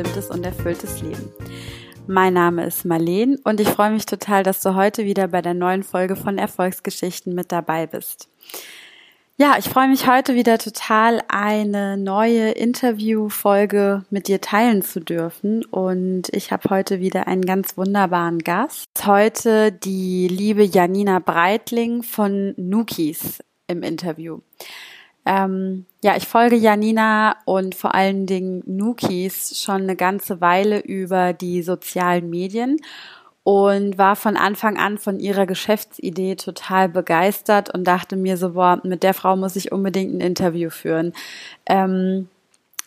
selbstbestimmtes und erfülltes Leben. Mein Name ist Marleen und ich freue mich total, dass du heute wieder bei der neuen Folge von Erfolgsgeschichten mit dabei bist. Ja, ich freue mich heute wieder total, eine neue Interviewfolge mit dir teilen zu dürfen. Und ich habe heute wieder einen ganz wunderbaren Gast. Heute die liebe Janina Breitling von Nukis im Interview. Ähm, ja, ich folge Janina und vor allen Dingen Nukis schon eine ganze Weile über die sozialen Medien und war von Anfang an von ihrer Geschäftsidee total begeistert und dachte mir so, boah, mit der Frau muss ich unbedingt ein Interview führen. Ähm,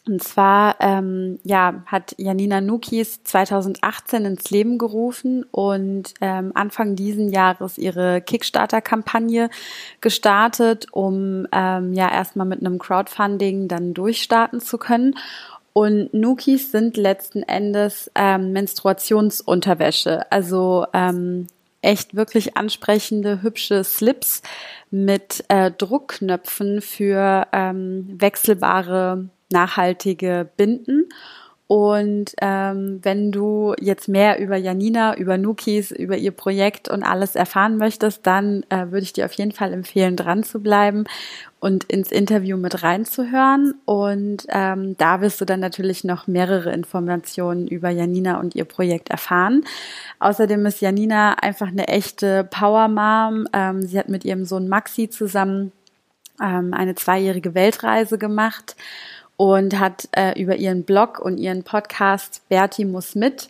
und zwar ähm, ja, hat Janina Nukis 2018 ins Leben gerufen und ähm, Anfang diesen Jahres ihre Kickstarter-Kampagne gestartet, um ähm, ja erstmal mit einem Crowdfunding dann durchstarten zu können. Und Nukis sind letzten Endes ähm, Menstruationsunterwäsche, also ähm, echt wirklich ansprechende, hübsche Slips mit äh, Druckknöpfen für ähm, wechselbare, nachhaltige Binden. Und ähm, wenn du jetzt mehr über Janina, über Nukis, über ihr Projekt und alles erfahren möchtest, dann äh, würde ich dir auf jeden Fall empfehlen, dran zu bleiben und ins Interview mit reinzuhören. Und ähm, da wirst du dann natürlich noch mehrere Informationen über Janina und ihr Projekt erfahren. Außerdem ist Janina einfach eine echte Power Mom. Ähm, sie hat mit ihrem Sohn Maxi zusammen ähm, eine zweijährige Weltreise gemacht und hat äh, über ihren Blog und ihren Podcast Berti muss mit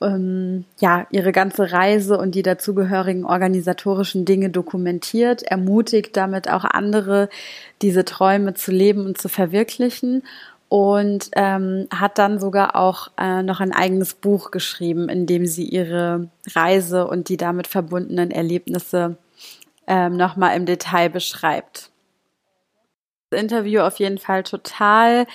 ähm, ja ihre ganze Reise und die dazugehörigen organisatorischen Dinge dokumentiert, ermutigt damit auch andere, diese Träume zu leben und zu verwirklichen und ähm, hat dann sogar auch äh, noch ein eigenes Buch geschrieben, in dem sie ihre Reise und die damit verbundenen Erlebnisse ähm, nochmal im Detail beschreibt. Interview auf jeden Fall total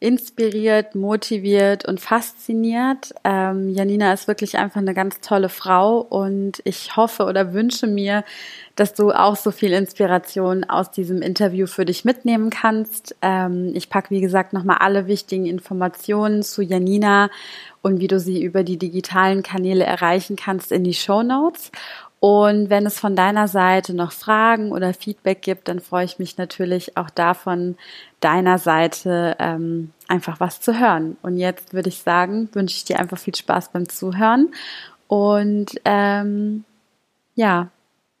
inspiriert, motiviert und fasziniert. Ähm, Janina ist wirklich einfach eine ganz tolle Frau und ich hoffe oder wünsche mir, dass du auch so viel Inspiration aus diesem Interview für dich mitnehmen kannst. Ähm, ich packe, wie gesagt, nochmal alle wichtigen Informationen zu Janina und wie du sie über die digitalen Kanäle erreichen kannst in die Show Notes. Und wenn es von deiner Seite noch Fragen oder Feedback gibt, dann freue ich mich natürlich auch davon, deiner Seite ähm, einfach was zu hören. Und jetzt würde ich sagen, wünsche ich dir einfach viel Spaß beim Zuhören und ähm, ja,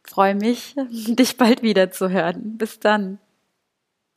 freue mich, dich bald wieder zu hören. Bis dann.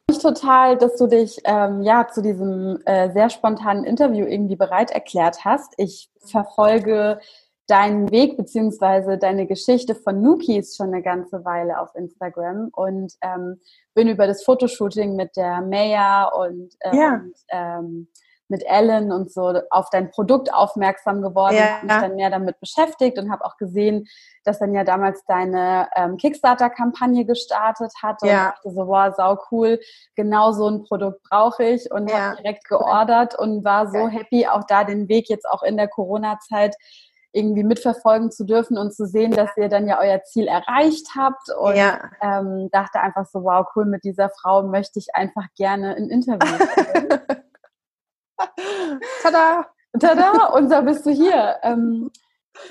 Ich total, dass du dich ähm, ja zu diesem äh, sehr spontanen Interview irgendwie bereit erklärt hast. Ich verfolge deinen Weg beziehungsweise deine Geschichte von Nukis schon eine ganze Weile auf Instagram und ähm, bin über das Fotoshooting mit der Maya und, äh, ja. und ähm, mit Ellen und so auf dein Produkt aufmerksam geworden, ja. mich dann mehr damit beschäftigt und habe auch gesehen, dass dann ja damals deine ähm, Kickstarter-Kampagne gestartet hat und ja. dachte so, wow, sau cool, genau so ein Produkt brauche ich und ja. habe direkt geordert und war so happy, auch da den Weg jetzt auch in der Corona-Zeit irgendwie mitverfolgen zu dürfen und zu sehen, dass ihr dann ja euer Ziel erreicht habt und ja. ähm, dachte einfach so, wow, cool, mit dieser Frau möchte ich einfach gerne ein Interview Tada! Tada! Und da bist du hier. Ähm,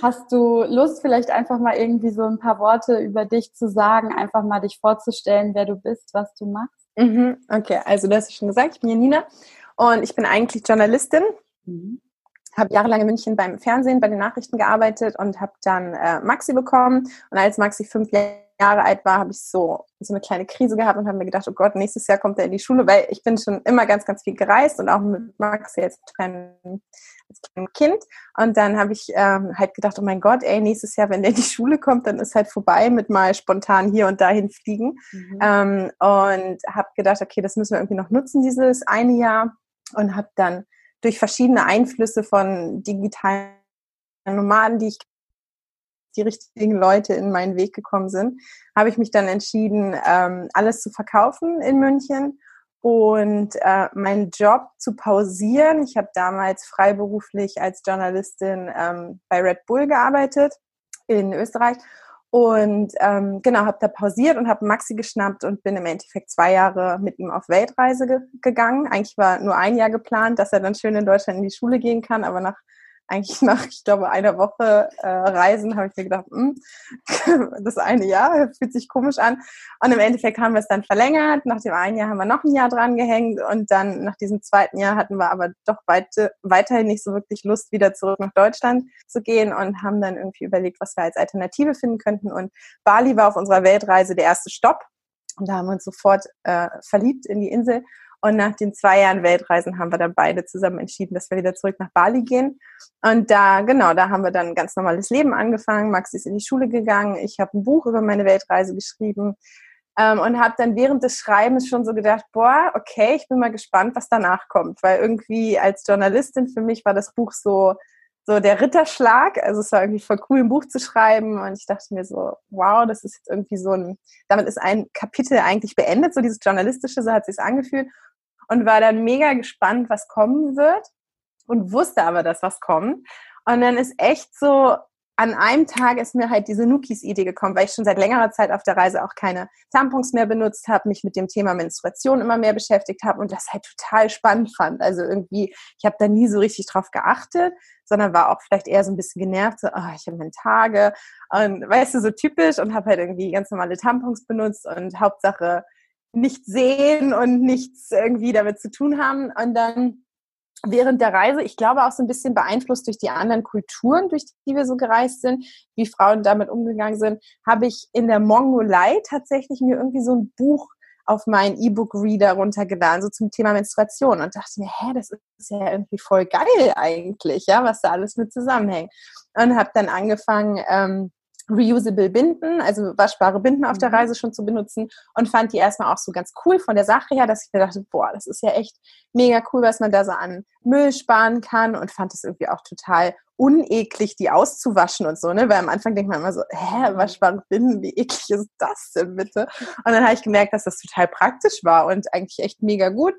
hast du Lust, vielleicht einfach mal irgendwie so ein paar Worte über dich zu sagen, einfach mal dich vorzustellen, wer du bist, was du machst? Mhm, okay, also du hast es schon gesagt, ich bin Janina und ich bin eigentlich Journalistin. Mhm habe jahrelang in München beim Fernsehen, bei den Nachrichten gearbeitet und habe dann äh, Maxi bekommen. Und als Maxi fünf Jahre alt war, habe ich so, so eine kleine Krise gehabt und habe mir gedacht, oh Gott, nächstes Jahr kommt er in die Schule, weil ich bin schon immer ganz, ganz viel gereist und auch mit Maxi als kleines Kind. Und dann habe ich ähm, halt gedacht, oh mein Gott, ey, nächstes Jahr, wenn der in die Schule kommt, dann ist halt vorbei mit mal spontan hier und dahin fliegen. Mhm. Ähm, und habe gedacht, okay, das müssen wir irgendwie noch nutzen, dieses eine Jahr. Und habe dann durch verschiedene Einflüsse von digitalen Nomaden, die ich die richtigen Leute in meinen Weg gekommen sind, habe ich mich dann entschieden, ähm, alles zu verkaufen in München und äh, meinen Job zu pausieren. Ich habe damals freiberuflich als Journalistin ähm, bei Red Bull gearbeitet in Österreich Und ähm, genau, habe da pausiert und habe Maxi geschnappt und bin im Endeffekt zwei Jahre mit ihm auf Weltreise ge gegangen. Eigentlich war nur ein Jahr geplant, dass er dann schön in Deutschland in die Schule gehen kann, aber nach eigentlich nach, ich glaube, einer Woche äh, Reisen habe ich mir gedacht, hm, das eine Jahr fühlt sich komisch an. Und im Endeffekt haben wir es dann verlängert. Nach dem einen Jahr haben wir noch ein Jahr dran gehängt und dann nach diesem zweiten Jahr hatten wir aber doch weite, weiterhin nicht so wirklich Lust, wieder zurück nach Deutschland zu gehen und haben dann irgendwie überlegt, was wir als Alternative finden könnten. Und Bali war auf unserer Weltreise der erste Stopp. Und da haben wir uns sofort äh, verliebt in die Insel und nach den zwei Jahren Weltreisen haben wir dann beide zusammen entschieden, dass wir wieder zurück nach Bali gehen. Und da, genau, da haben wir dann ein ganz normales Leben angefangen. Max ist in die Schule gegangen. Ich habe ein Buch über meine Weltreise geschrieben. Ähm, und habe dann während des Schreibens schon so gedacht, boah, okay, ich bin mal gespannt, was danach kommt. Weil irgendwie als Journalistin für mich war das Buch so, so der Ritterschlag. Also es war irgendwie voll cool, ein Buch zu schreiben. Und ich dachte mir so, wow, das ist jetzt irgendwie so ein, damit ist ein Kapitel eigentlich beendet, so dieses Journalistische, so hat sich angefühlt und war dann mega gespannt, was kommen wird und wusste aber, dass was kommt. Und dann ist echt so, an einem Tag ist mir halt diese Nukis-Idee gekommen, weil ich schon seit längerer Zeit auf der Reise auch keine Tampons mehr benutzt habe, mich mit dem Thema Menstruation immer mehr beschäftigt habe und das halt total spannend fand. Also irgendwie, ich habe da nie so richtig drauf geachtet, sondern war auch vielleicht eher so ein bisschen genervt, so, oh, ich habe meine Tage und weißt du, so typisch und habe halt irgendwie ganz normale Tampons benutzt und Hauptsache nicht sehen und nichts irgendwie damit zu tun haben. Und dann während der Reise, ich glaube auch so ein bisschen beeinflusst durch die anderen Kulturen, durch die wir so gereist sind, wie Frauen damit umgegangen sind, habe ich in der Mongolei tatsächlich mir irgendwie so ein Buch auf meinen E-Book-Reader runtergeladen, so zum Thema Menstruation und dachte mir, hä, das ist ja irgendwie voll geil eigentlich, ja, was da alles mit zusammenhängt. Und habe dann angefangen, ähm, reusable Binden, also waschbare Binden auf der mhm. Reise schon zu benutzen und fand die erstmal auch so ganz cool von der Sache her, dass ich mir dachte, boah, das ist ja echt mega cool, was man da so an Müll sparen kann und fand es irgendwie auch total uneklig, die auszuwaschen und so, ne? Weil am Anfang denkt man immer so, hä, waschbare Binden, wie eklig ist das denn bitte? Und dann habe ich gemerkt, dass das total praktisch war und eigentlich echt mega gut.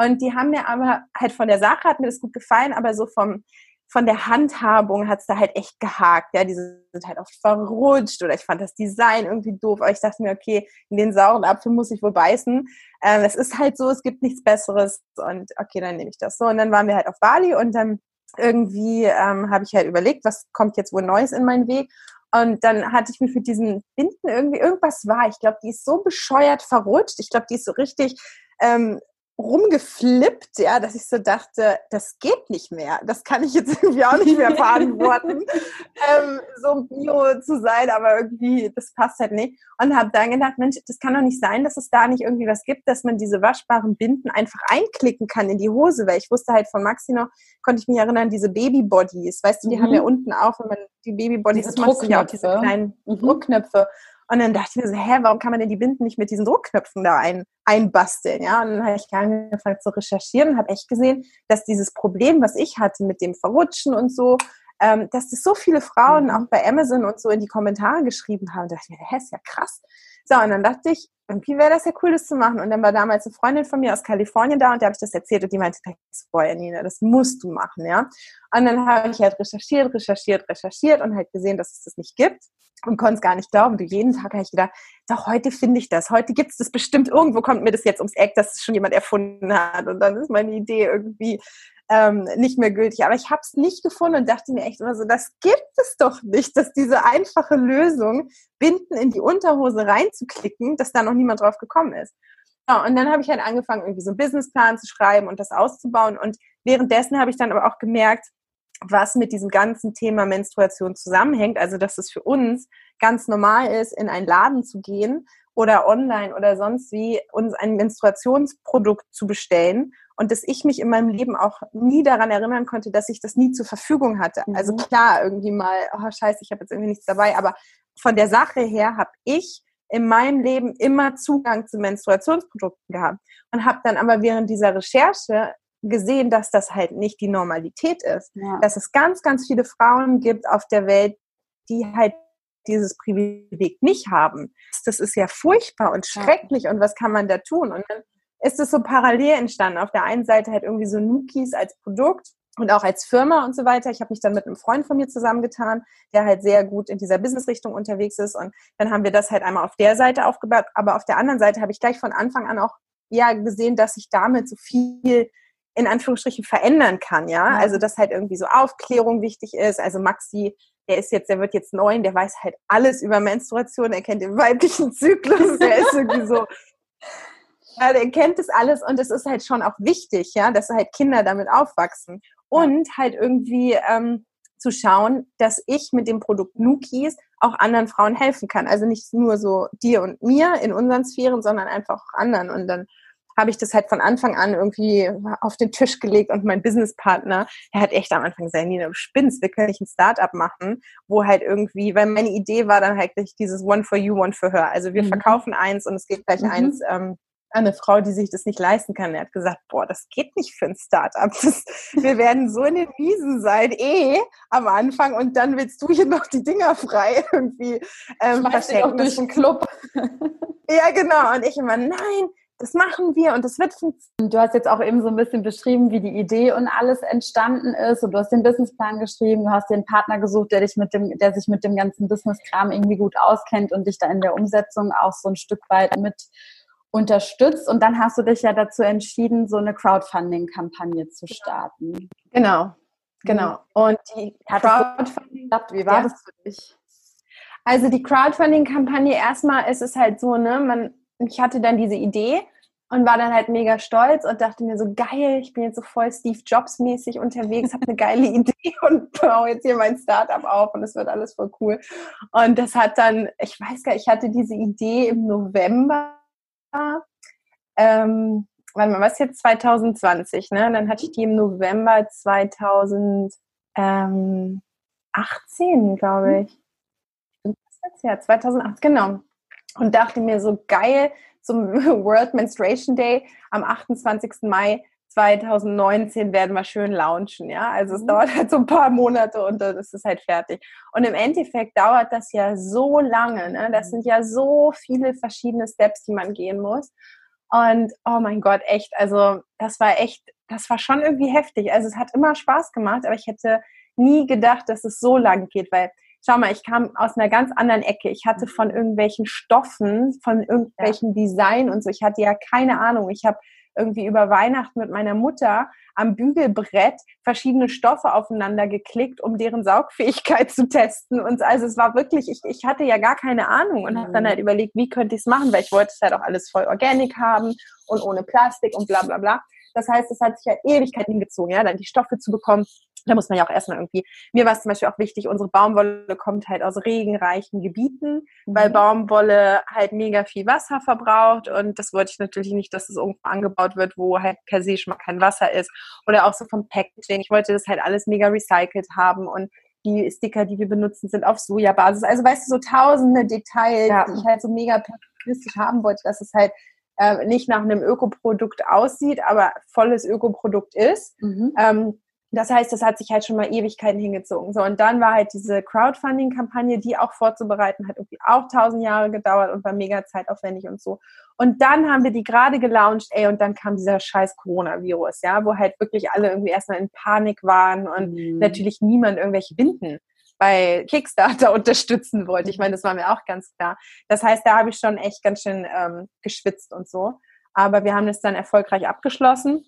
Und die haben mir aber halt von der Sache hat mir das gut gefallen, aber so vom von der Handhabung hat es da halt echt gehakt. Ja, die sind halt oft verrutscht oder ich fand das Design irgendwie doof. Aber ich dachte mir, okay, in den sauren Apfel muss ich wohl beißen. Ähm, es ist halt so, es gibt nichts Besseres und okay, dann nehme ich das so. Und dann waren wir halt auf Bali und dann irgendwie ähm, habe ich halt überlegt, was kommt jetzt wohl Neues in meinen Weg. Und dann hatte ich mich mit diesen Binden irgendwie, irgendwas war. Ich glaube, die ist so bescheuert verrutscht. Ich glaube, die ist so richtig ähm, rumgeflippt, ja, dass ich so dachte, das geht nicht mehr. Das kann ich jetzt irgendwie auch nicht mehr verantworten, ähm, so bio zu sein, aber irgendwie, das passt halt nicht. Und habe dann gedacht, Mensch, das kann doch nicht sein, dass es da nicht irgendwie was gibt, dass man diese waschbaren Binden einfach einklicken kann in die Hose, weil ich wusste halt von Maxi noch, konnte ich mich erinnern, diese Babybodies, weißt du, die mhm. haben ja unten auch, wenn man die Babybodies, das ja auch diese kleinen mhm. Druckknöpfe. Und dann dachte ich mir so, hä, warum kann man denn die Binden nicht mit diesen Druckknöpfen da ein, einbasteln? Ja, und dann habe ich angefangen zu recherchieren und habe echt gesehen, dass dieses Problem, was ich hatte mit dem Verrutschen und so, ähm, dass das so viele Frauen mhm. auch bei Amazon und so in die Kommentare geschrieben haben. Da dachte ich mir, hä, ist ja krass. So, und dann dachte ich, irgendwie wäre das ja cool, das zu machen. Und dann war damals eine Freundin von mir aus Kalifornien da und der habe ich das erzählt und die meinte, boah, Nina, das musst du machen, ja. Und dann habe ich halt recherchiert, recherchiert, recherchiert und halt gesehen, dass es das nicht gibt und konnte es gar nicht glauben. Du jeden Tag habe ich gedacht, doch, heute finde ich das. Heute gibt es das bestimmt. Irgendwo kommt mir das jetzt ums Eck, dass es schon jemand erfunden hat. Und dann ist meine Idee irgendwie ähm, nicht mehr gültig. Aber ich habe es nicht gefunden und dachte mir echt immer so, das gibt es doch nicht, dass diese einfache Lösung, Binden in die Unterhose reinzuklicken, dass da noch niemand drauf gekommen ist. Ja, und dann habe ich halt angefangen, irgendwie so einen Businessplan zu schreiben und das auszubauen. Und währenddessen habe ich dann aber auch gemerkt, was mit diesem ganzen Thema Menstruation zusammenhängt. Also, dass es für uns ganz normal ist, in einen Laden zu gehen oder online oder sonst wie uns ein Menstruationsprodukt zu bestellen und dass ich mich in meinem Leben auch nie daran erinnern konnte, dass ich das nie zur Verfügung hatte. Mhm. Also klar, irgendwie mal, oh scheiße, ich habe jetzt irgendwie nichts dabei, aber von der Sache her habe ich in meinem Leben immer Zugang zu Menstruationsprodukten gehabt und habe dann aber während dieser Recherche gesehen, dass das halt nicht die Normalität ist. Ja. Dass es ganz, ganz viele Frauen gibt auf der Welt, die halt dieses Privileg nicht haben. Das ist ja furchtbar und schrecklich ja. und was kann man da tun? Und dann ist es so parallel entstanden. Auf der einen Seite halt irgendwie so Nukis als Produkt und auch als Firma und so weiter. Ich habe mich dann mit einem Freund von mir zusammengetan, der halt sehr gut in dieser Business-Richtung unterwegs ist. Und dann haben wir das halt einmal auf der Seite aufgebaut. Aber auf der anderen Seite habe ich gleich von Anfang an auch ja gesehen, dass ich damit so viel in Anführungsstrichen verändern kann, ja. Also dass halt irgendwie so Aufklärung wichtig ist. Also Maxi, der ist jetzt, der wird jetzt neun, der weiß halt alles über Menstruation, er kennt den weiblichen Zyklus, der ist irgendwie so ja, der kennt das alles und es ist halt schon auch wichtig, ja, dass halt Kinder damit aufwachsen und halt irgendwie ähm, zu schauen, dass ich mit dem Produkt Nukis auch anderen Frauen helfen kann. Also nicht nur so dir und mir in unseren Sphären, sondern einfach auch anderen. Und dann habe ich das halt von Anfang an irgendwie auf den Tisch gelegt und mein Businesspartner, der hat echt am Anfang gesagt, Nina, du spinnst, wir können nicht ein Startup machen, wo halt irgendwie, weil meine Idee war dann halt dieses One for You, One for Her. Also wir mhm. verkaufen eins und es geht gleich mhm. eins ähm, eine Frau, die sich das nicht leisten kann. Er hat gesagt, boah, das geht nicht für ein Startup. Das, wir werden so in den Wiesen sein, eh am Anfang und dann willst du hier noch die Dinger frei irgendwie ähm, verschenken. durch den Club. ja, genau. Und ich immer, nein, das machen wir und das wird funktionieren. Du hast jetzt auch eben so ein bisschen beschrieben, wie die Idee und alles entstanden ist und du hast den Businessplan geschrieben, du hast den Partner gesucht, der dich mit dem, der sich mit dem ganzen Businesskram irgendwie gut auskennt und dich da in der Umsetzung auch so ein Stück weit mit unterstützt und dann hast du dich ja dazu entschieden, so eine Crowdfunding-Kampagne zu starten. Genau, genau. Mhm. Und die Crowdfunding, wie war ja. das für dich? Also die Crowdfunding-Kampagne, erstmal ist es halt so, ne, man, ich hatte dann diese Idee und war dann halt mega stolz und dachte mir so, geil, ich bin jetzt so voll Steve Jobs mäßig unterwegs, habe eine geile Idee und baue jetzt hier mein Startup auf und es wird alles voll cool. Und das hat dann, ich weiß gar nicht, ich hatte diese Idee im November ähm, warte mal, was jetzt 2020, ne? Dann hatte ich die im November 2018, glaube ich. Was ist das ja? 2008, genau. Und dachte mir so geil zum World Menstruation Day am 28. Mai 2019 werden wir schön launchen, ja. Also es mhm. dauert halt so ein paar Monate und dann ist es halt fertig. Und im Endeffekt dauert das ja so lange, ne? Das mhm. sind ja so viele verschiedene Steps, die man gehen muss. Und oh mein Gott, echt, also das war echt, das war schon irgendwie heftig. Also es hat immer Spaß gemacht, aber ich hätte nie gedacht, dass es so lang geht, weil schau mal, ich kam aus einer ganz anderen Ecke. Ich hatte mhm. von irgendwelchen Stoffen, von irgendwelchen ja. Design und so, ich hatte ja keine Ahnung. Ich habe irgendwie über Weihnachten mit meiner Mutter am Bügelbrett verschiedene Stoffe aufeinander geklickt, um deren Saugfähigkeit zu testen. Und also es war wirklich, ich, ich hatte ja gar keine Ahnung und mhm. habe dann halt überlegt, wie könnte ich es machen, weil ich wollte es halt auch alles voll organic haben und ohne Plastik und bla bla bla. Das heißt, es hat sich ja Ewigkeiten hingezogen, ja, dann die Stoffe zu bekommen. Da muss man ja auch erstmal irgendwie, mir war es zum Beispiel auch wichtig, unsere Baumwolle kommt halt aus regenreichen Gebieten, weil mhm. Baumwolle halt mega viel Wasser verbraucht und das wollte ich natürlich nicht, dass es irgendwo angebaut wird, wo halt per se schon mal kein Wasser ist oder auch so vom Packaging. Ich wollte das halt alles mega recycelt haben und die Sticker, die wir benutzen, sind auf Sojabasis. Also weißt du, so tausende Details, ja. die ich halt so mega perfektionistisch haben wollte, dass es halt äh, nicht nach einem Ökoprodukt aussieht, aber volles Ökoprodukt ist. Mhm. Ähm, das heißt, das hat sich halt schon mal Ewigkeiten hingezogen. So, und dann war halt diese Crowdfunding-Kampagne, die auch vorzubereiten, hat irgendwie auch tausend Jahre gedauert und war mega zeitaufwendig und so. Und dann haben wir die gerade gelauncht, ey, und dann kam dieser scheiß Coronavirus, ja, wo halt wirklich alle irgendwie erstmal in Panik waren und mhm. natürlich niemand irgendwelche Binden bei Kickstarter unterstützen wollte. Ich meine, das war mir auch ganz klar. Das heißt, da habe ich schon echt ganz schön ähm, geschwitzt und so. Aber wir haben das dann erfolgreich abgeschlossen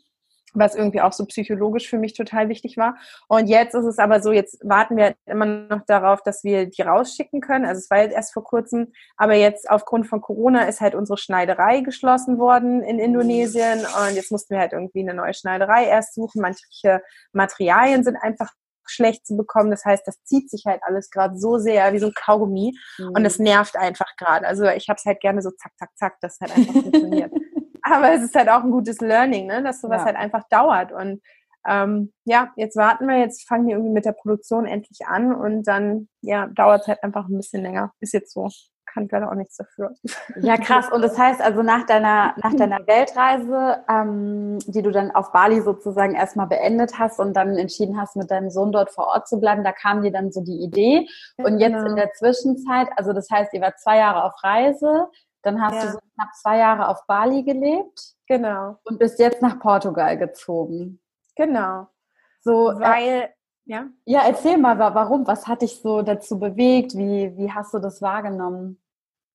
was irgendwie auch so psychologisch für mich total wichtig war. Und jetzt ist es aber so, jetzt warten wir immer noch darauf, dass wir die rausschicken können. Also es war jetzt erst vor kurzem, aber jetzt aufgrund von Corona ist halt unsere Schneiderei geschlossen worden in Indonesien und jetzt mussten wir halt irgendwie eine neue Schneiderei erst suchen. Manche Materialien sind einfach schlecht zu bekommen. Das heißt, das zieht sich halt alles gerade so sehr wie so ein Kaugummi mhm. und es nervt einfach gerade. Also ich habe es halt gerne so zack, zack, zack, das halt einfach funktioniert. Aber es ist halt auch ein gutes Learning, ne? dass sowas ja. halt einfach dauert. Und ähm, ja, jetzt warten wir, jetzt fangen wir irgendwie mit der Produktion endlich an und dann ja, dauert es halt einfach ein bisschen länger. Ist jetzt so. Kann ich leider auch nichts dafür. Ja, krass. Und das heißt also nach deiner, nach deiner Weltreise, ähm, die du dann auf Bali sozusagen erstmal beendet hast und dann entschieden hast, mit deinem Sohn dort vor Ort zu bleiben, da kam dir dann so die Idee. Und jetzt genau. in der Zwischenzeit, also das heißt, ihr wart zwei Jahre auf Reise, dann hast ja. du so knapp zwei Jahre auf Bali gelebt. Genau. Und bist jetzt nach Portugal gezogen. Genau. So, äh, weil, ja. Ja, erzähl mal, warum? Was hat dich so dazu bewegt? Wie, wie hast du das wahrgenommen?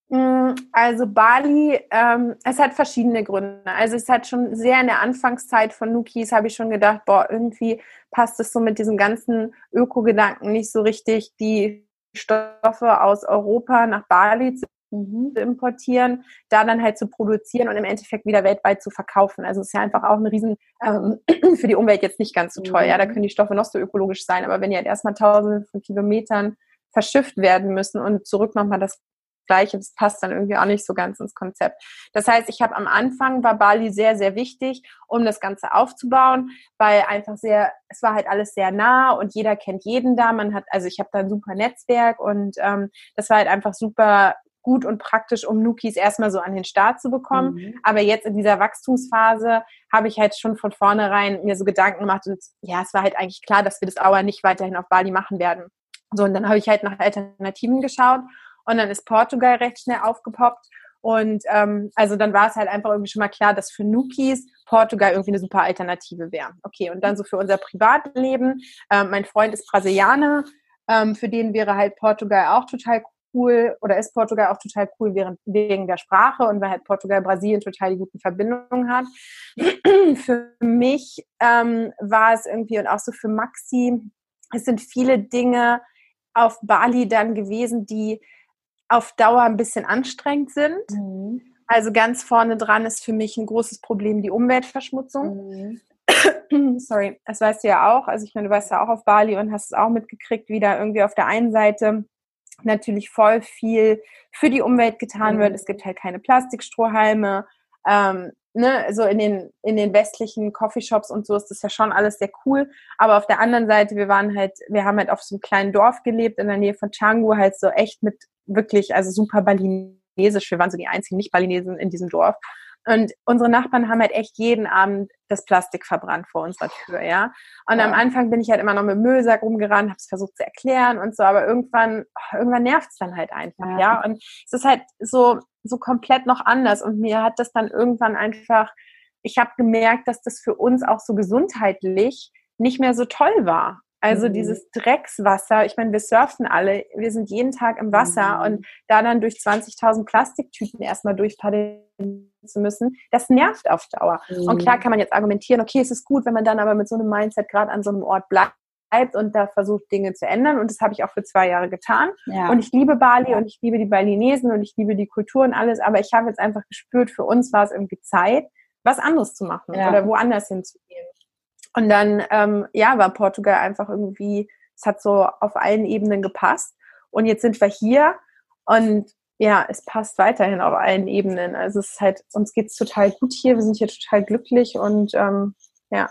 Mm, also Bali, ähm, es hat verschiedene Gründe. Also es hat schon sehr in der Anfangszeit von Nukis habe ich schon gedacht, boah, irgendwie passt es so mit diesem ganzen Öko-Gedanken nicht so richtig, die Stoffe aus Europa nach Bali zu mhm. importieren, da dann halt zu produzieren und im Endeffekt wieder weltweit zu verkaufen. Also es ist ja einfach auch ein Riesen, ähm, für die Umwelt jetzt nicht ganz so toll. Mhm. Ja, da mhm. können die Stoffe noch so ökologisch sein, aber wenn die halt erstmal tausende von Kilometern verschifft werden müssen und zurück nochmal das Gleiche, das passt dann irgendwie auch nicht so ganz ins Konzept. Das heißt, ich habe am Anfang war Bali sehr, sehr wichtig, um das Ganze aufzubauen, weil einfach sehr, es war halt alles sehr nah und jeder kennt jeden da. Man hat, also ich habe da ein super Netzwerk und ähm, das war halt einfach super gut und praktisch, um Nukis erstmal so an den Start zu bekommen. Mhm. Aber jetzt in dieser Wachstumsphase habe ich halt schon von vornherein mir so Gedanken gemacht und ja, es war halt eigentlich klar, dass wir das aber nicht weiterhin auf Bali machen werden. So, und dann habe ich halt nach Alternativen geschaut und dann ist Portugal recht schnell aufgepoppt. Und ähm, also dann war es halt einfach irgendwie schon mal klar, dass für Nukis Portugal irgendwie eine super Alternative wäre. Okay, und dann so für unser Privatleben. Ähm, mein Freund ist Brasilianer, ähm, für den wäre halt Portugal auch total cool oder ist Portugal auch total cool während, wegen der Sprache und weil halt Portugal Brasilien total die guten Verbindungen hat. für mich ähm, war es irgendwie und auch so für Maxi, es sind viele Dinge auf Bali dann gewesen, die auf Dauer ein bisschen anstrengend sind. Mhm. Also ganz vorne dran ist für mich ein großes Problem die Umweltverschmutzung. Mhm. Sorry, das weißt du ja auch. Also ich meine, du warst ja auch auf Bali und hast es auch mitgekriegt, wie da irgendwie auf der einen Seite natürlich voll viel für die Umwelt getan mhm. wird. Es gibt halt keine Plastikstrohhalme. Ähm, ne, so in den, in den westlichen Coffeeshops und so ist das ja schon alles sehr cool. Aber auf der anderen Seite, wir waren halt, wir haben halt auf so einem kleinen Dorf gelebt in der Nähe von Canggu, halt so echt mit wirklich, also super balinesisch. Wir waren so die einzigen Nicht-Balinesen in diesem Dorf. Und unsere Nachbarn haben halt echt jeden Abend das Plastik verbrannt vor unserer Tür, ja. Und ja. am Anfang bin ich halt immer noch mit Müllsack rumgerannt, habe es versucht zu erklären und so, aber irgendwann, irgendwann nervt es dann halt einfach, ja. ja. Und es ist halt so, so komplett noch anders. Und mir hat das dann irgendwann einfach, ich habe gemerkt, dass das für uns auch so gesundheitlich nicht mehr so toll war. Also mhm. dieses Dreckswasser, ich meine, wir surfen alle, wir sind jeden Tag im Wasser mhm. und da dann durch 20.000 Plastiktüten erstmal durchpaddeln zu müssen, das nervt auf Dauer. Mhm. Und klar kann man jetzt argumentieren, okay, es ist gut, wenn man dann aber mit so einem Mindset gerade an so einem Ort bleibt und da versucht, Dinge zu ändern. Und das habe ich auch für zwei Jahre getan. Ja. Und ich liebe Bali und ich liebe die Balinesen und ich liebe die Kultur und alles. Aber ich habe jetzt einfach gespürt, für uns war es irgendwie Zeit, was anderes zu machen ja. oder woanders hinzugehen. Und dann, ähm, ja, war Portugal einfach irgendwie, es hat so auf allen Ebenen gepasst. Und jetzt sind wir hier und ja, es passt weiterhin auf allen Ebenen. Also es ist halt, uns geht's total gut hier, wir sind hier total glücklich und ähm, ja.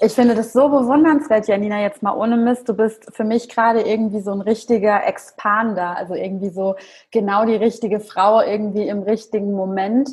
Ich finde das so bewundernswert, Janina, jetzt mal ohne Mist. Du bist für mich gerade irgendwie so ein richtiger Expander, also irgendwie so genau die richtige Frau irgendwie im richtigen Moment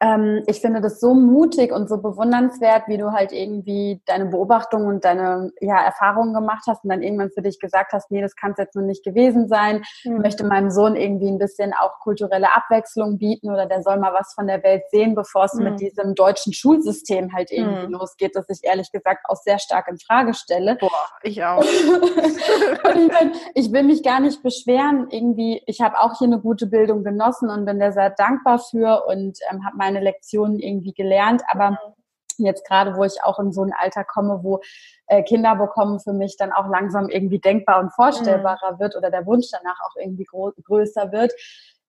ähm, ich finde das so mutig und so bewundernswert, wie du halt irgendwie deine Beobachtungen und deine ja, Erfahrungen gemacht hast und dann irgendwann für dich gesagt hast, nee, das kann es jetzt nur nicht gewesen sein. Ich mhm. möchte meinem Sohn irgendwie ein bisschen auch kulturelle Abwechslung bieten oder der soll mal was von der Welt sehen, bevor es mhm. mit diesem deutschen Schulsystem halt irgendwie mhm. losgeht, das ich ehrlich gesagt auch sehr stark in Frage stelle. Boah, ich auch. ich, bin, ich will mich gar nicht beschweren. Irgendwie, ich habe auch hier eine gute Bildung genossen und bin da sehr dankbar für und ähm, habe meine Lektionen irgendwie gelernt. Aber mhm. jetzt gerade, wo ich auch in so ein Alter komme, wo äh, Kinder bekommen für mich dann auch langsam irgendwie denkbar und vorstellbarer mhm. wird oder der Wunsch danach auch irgendwie größer wird,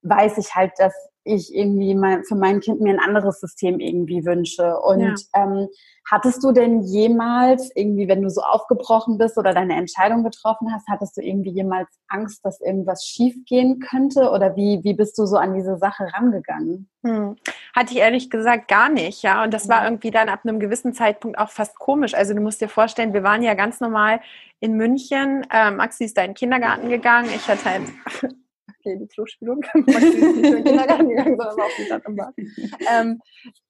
weiß ich halt, dass ich irgendwie mein, für mein Kind mir ein anderes System irgendwie wünsche. Und ja. ähm, hattest du denn jemals irgendwie, wenn du so aufgebrochen bist oder deine Entscheidung getroffen hast, hattest du irgendwie jemals Angst, dass irgendwas schiefgehen könnte? Oder wie, wie bist du so an diese Sache rangegangen? Hm. Hatte ich ehrlich gesagt gar nicht, ja. Und das war irgendwie dann ab einem gewissen Zeitpunkt auch fast komisch. Also du musst dir vorstellen, wir waren ja ganz normal in München. Äh, Maxi ist da in den Kindergarten gegangen. Ich hatte halt okay, die Klospülung. Maxi ist nicht in den Kindergarten gegangen, sondern war auf dem Stadt im Bad. Ähm,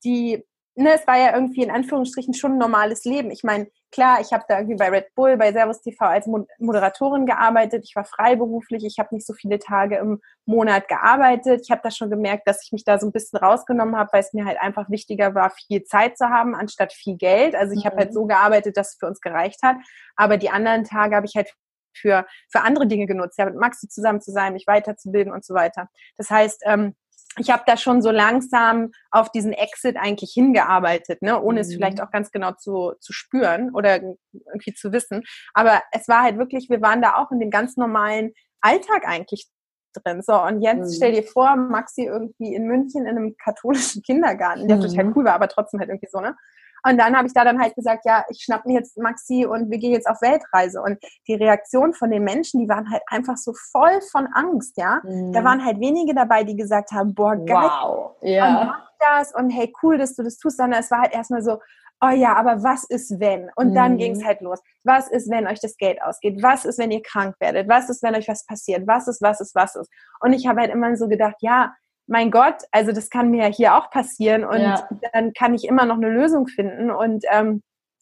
die ne, es war ja irgendwie in Anführungsstrichen schon ein normales Leben. Ich meine, klar, ich habe da irgendwie bei Red Bull, bei Servus TV als Moderatorin gearbeitet. Ich war freiberuflich. Ich habe nicht so viele Tage im Monat gearbeitet. Ich habe da schon gemerkt, dass ich mich da so ein bisschen rausgenommen habe, weil es mir halt einfach wichtiger war, viel Zeit zu haben, anstatt viel Geld. Also ich mhm. habe halt so gearbeitet, dass es für uns gereicht hat. Aber die anderen Tage habe ich halt für, für andere Dinge genutzt, ja, mit Maxi zusammen zu sein, mich weiterzubilden und so weiter. Das heißt, ähm, ich habe da schon so langsam auf diesen Exit eigentlich hingearbeitet, ne? ohne mhm. es vielleicht auch ganz genau zu, zu spüren oder irgendwie zu wissen. Aber es war halt wirklich, wir waren da auch in dem ganz normalen Alltag eigentlich drin. So, und jetzt mhm. stell dir vor, Maxi irgendwie in München in einem katholischen Kindergarten, der mhm. total cool war, aber trotzdem halt irgendwie so, ne? Und dann habe ich da dann halt gesagt, ja, ich schnapp mir jetzt Maxi und wir gehen jetzt auf Weltreise. Und die Reaktion von den Menschen, die waren halt einfach so voll von Angst, ja. Mhm. Da waren halt wenige dabei, die gesagt haben, boah, geil, wow. ja. und mach das und hey, cool, dass du das tust, sondern es war halt erstmal so, oh ja, aber was ist wenn? Und dann mhm. ging es halt los. Was ist, wenn euch das Geld ausgeht? Was ist, wenn ihr krank werdet? Was ist, wenn euch was passiert? Was ist, was ist, was ist? Und ich habe halt immer so gedacht, ja, mein Gott, also das kann mir ja hier auch passieren und ja. dann kann ich immer noch eine Lösung finden und ähm,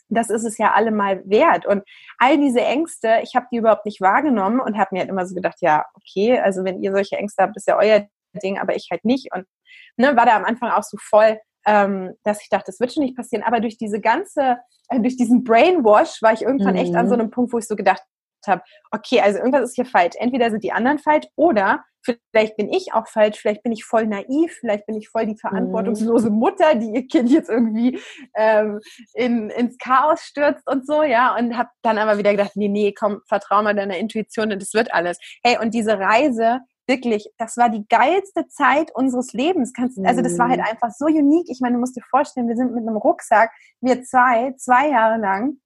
das ist es ja allemal wert. Und all diese Ängste, ich habe die überhaupt nicht wahrgenommen und habe mir halt immer so gedacht, ja, okay, also wenn ihr solche Ängste habt, ist ja euer Ding, aber ich halt nicht. Und ne, war da am Anfang auch so voll, ähm, dass ich dachte, das wird schon nicht passieren. Aber durch diese ganze, äh, durch diesen Brainwash war ich irgendwann mhm. echt an so mhm. einem Punkt, wo ich so gedacht habe, okay, also irgendwas ist hier falsch. Entweder sind die anderen falsch oder vielleicht bin ich auch falsch, vielleicht bin ich voll naiv, vielleicht bin ich voll die verantwortungslose. Mutter, die ihr Kind jetzt irgendwie ähm, in, ins Chaos stürzt und so, ja, und habe dann aber wieder gedacht, nee, nee, komm, vertrau mal deiner Intuition und das wird alles. Hey, und diese Reise, wirklich, das war die geilste Zeit unseres Lebens. Kannst, also das war halt mhm. einfach so unique. Ich meine, du musst dir vorstellen, wir sind mit einem Rucksack, wir zwei, zwei Jahre lang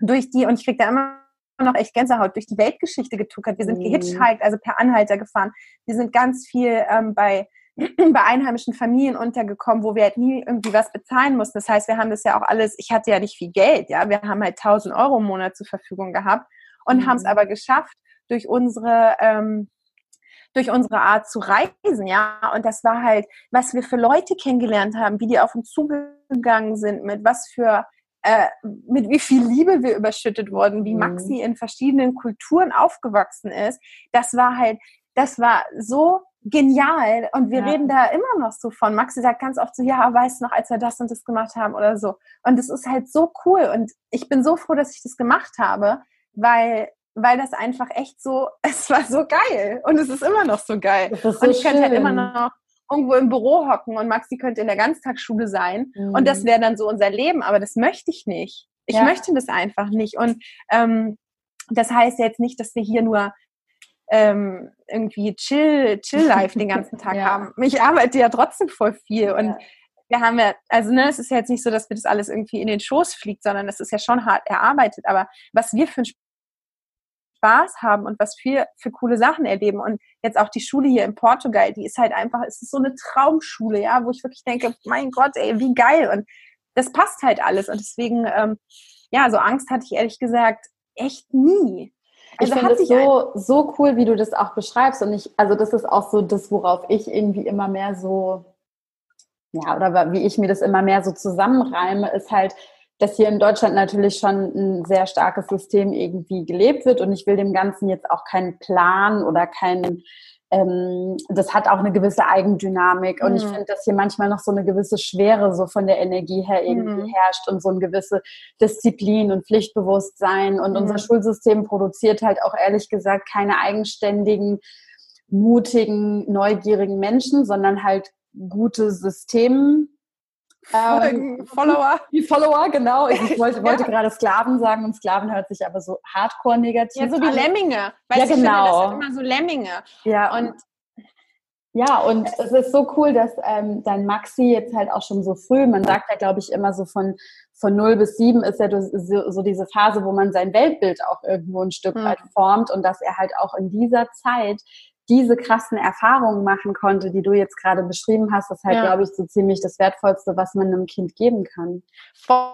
durch die, und ich krieg da immer noch echt Gänsehaut durch die Weltgeschichte getuckert. Wir sind mhm. gehitchhiked, also per Anhalter gefahren. Wir sind ganz viel ähm, bei bei einheimischen Familien untergekommen, wo wir halt nie irgendwie was bezahlen mussten. Das heißt, wir haben das ja auch alles, ich hatte ja nicht viel Geld, ja, wir haben halt 1000 Euro im Monat zur Verfügung gehabt und mhm. haben es aber geschafft, durch unsere, ähm, durch unsere Art zu reisen, ja, und das war halt, was wir für Leute kennengelernt haben, wie die auf uns zugegangen sind, mit was für äh, mit wie viel Liebe wir überschüttet wurden, wie mhm. Maxi in verschiedenen Kulturen aufgewachsen ist, das war halt, das war so genial und wir ja. reden da immer noch so von. Maxi sagt ganz oft so, ja, weißt noch, als wir das und das gemacht haben oder so. Und es ist halt so cool und ich bin so froh, dass ich das gemacht habe, weil weil das einfach echt so, es war so geil und es ist immer noch so geil. So und ich könnte halt immer noch irgendwo im Büro hocken und Maxi könnte in der Ganztagsschule sein mhm. und das wäre dann so unser Leben, aber das möchte ich nicht. Ich ja. möchte das einfach nicht und ähm, das heißt jetzt nicht, dass wir hier nur ähm, irgendwie chill, chill life den ganzen Tag ja. haben. Ich arbeite ja trotzdem voll viel und ja. wir haben ja, also ne, es ist ja jetzt nicht so, dass mir das alles irgendwie in den Schoß fliegt, sondern es ist ja schon hart erarbeitet. Aber was wir für ein Spaß haben und was wir für coole Sachen erleben. Und jetzt auch die Schule hier in Portugal, die ist halt einfach, es ist so eine Traumschule, ja, wo ich wirklich denke, mein Gott, ey, wie geil. Und das passt halt alles. Und deswegen, ähm, ja, so Angst hatte ich ehrlich gesagt echt nie. Also ich finde es so, so cool, wie du das auch beschreibst. Und ich, also das ist auch so das, worauf ich irgendwie immer mehr so, ja, oder wie ich mir das immer mehr so zusammenreime, ist halt, dass hier in Deutschland natürlich schon ein sehr starkes System irgendwie gelebt wird und ich will dem Ganzen jetzt auch keinen Plan oder keinen, ähm, das hat auch eine gewisse Eigendynamik und mhm. ich finde, dass hier manchmal noch so eine gewisse Schwere so von der Energie her irgendwie mhm. herrscht und so eine gewisse Disziplin und Pflichtbewusstsein und mhm. unser Schulsystem produziert halt auch ehrlich gesagt keine eigenständigen, mutigen, neugierigen Menschen, sondern halt gute Systeme ähm, Follower. Die Follower, genau. Ich wollte, wollte ja. gerade Sklaven sagen und Sklaven hört sich aber so hardcore negativ an. Ja, so wie Lemminge. Weißt ja, genau. Finde, das sind immer so Lemminge. Ja. Und ja, und es ist so cool, dass ähm, dein Maxi jetzt halt auch schon so früh, man sagt ja, glaube ich, immer so von, von 0 bis 7 ist ja so, so diese Phase, wo man sein Weltbild auch irgendwo ein Stück mhm. weit formt und dass er halt auch in dieser Zeit diese krassen Erfahrungen machen konnte, die du jetzt gerade beschrieben hast, ist halt, ja. glaube ich, so ziemlich das Wertvollste, was man einem Kind geben kann. Voll,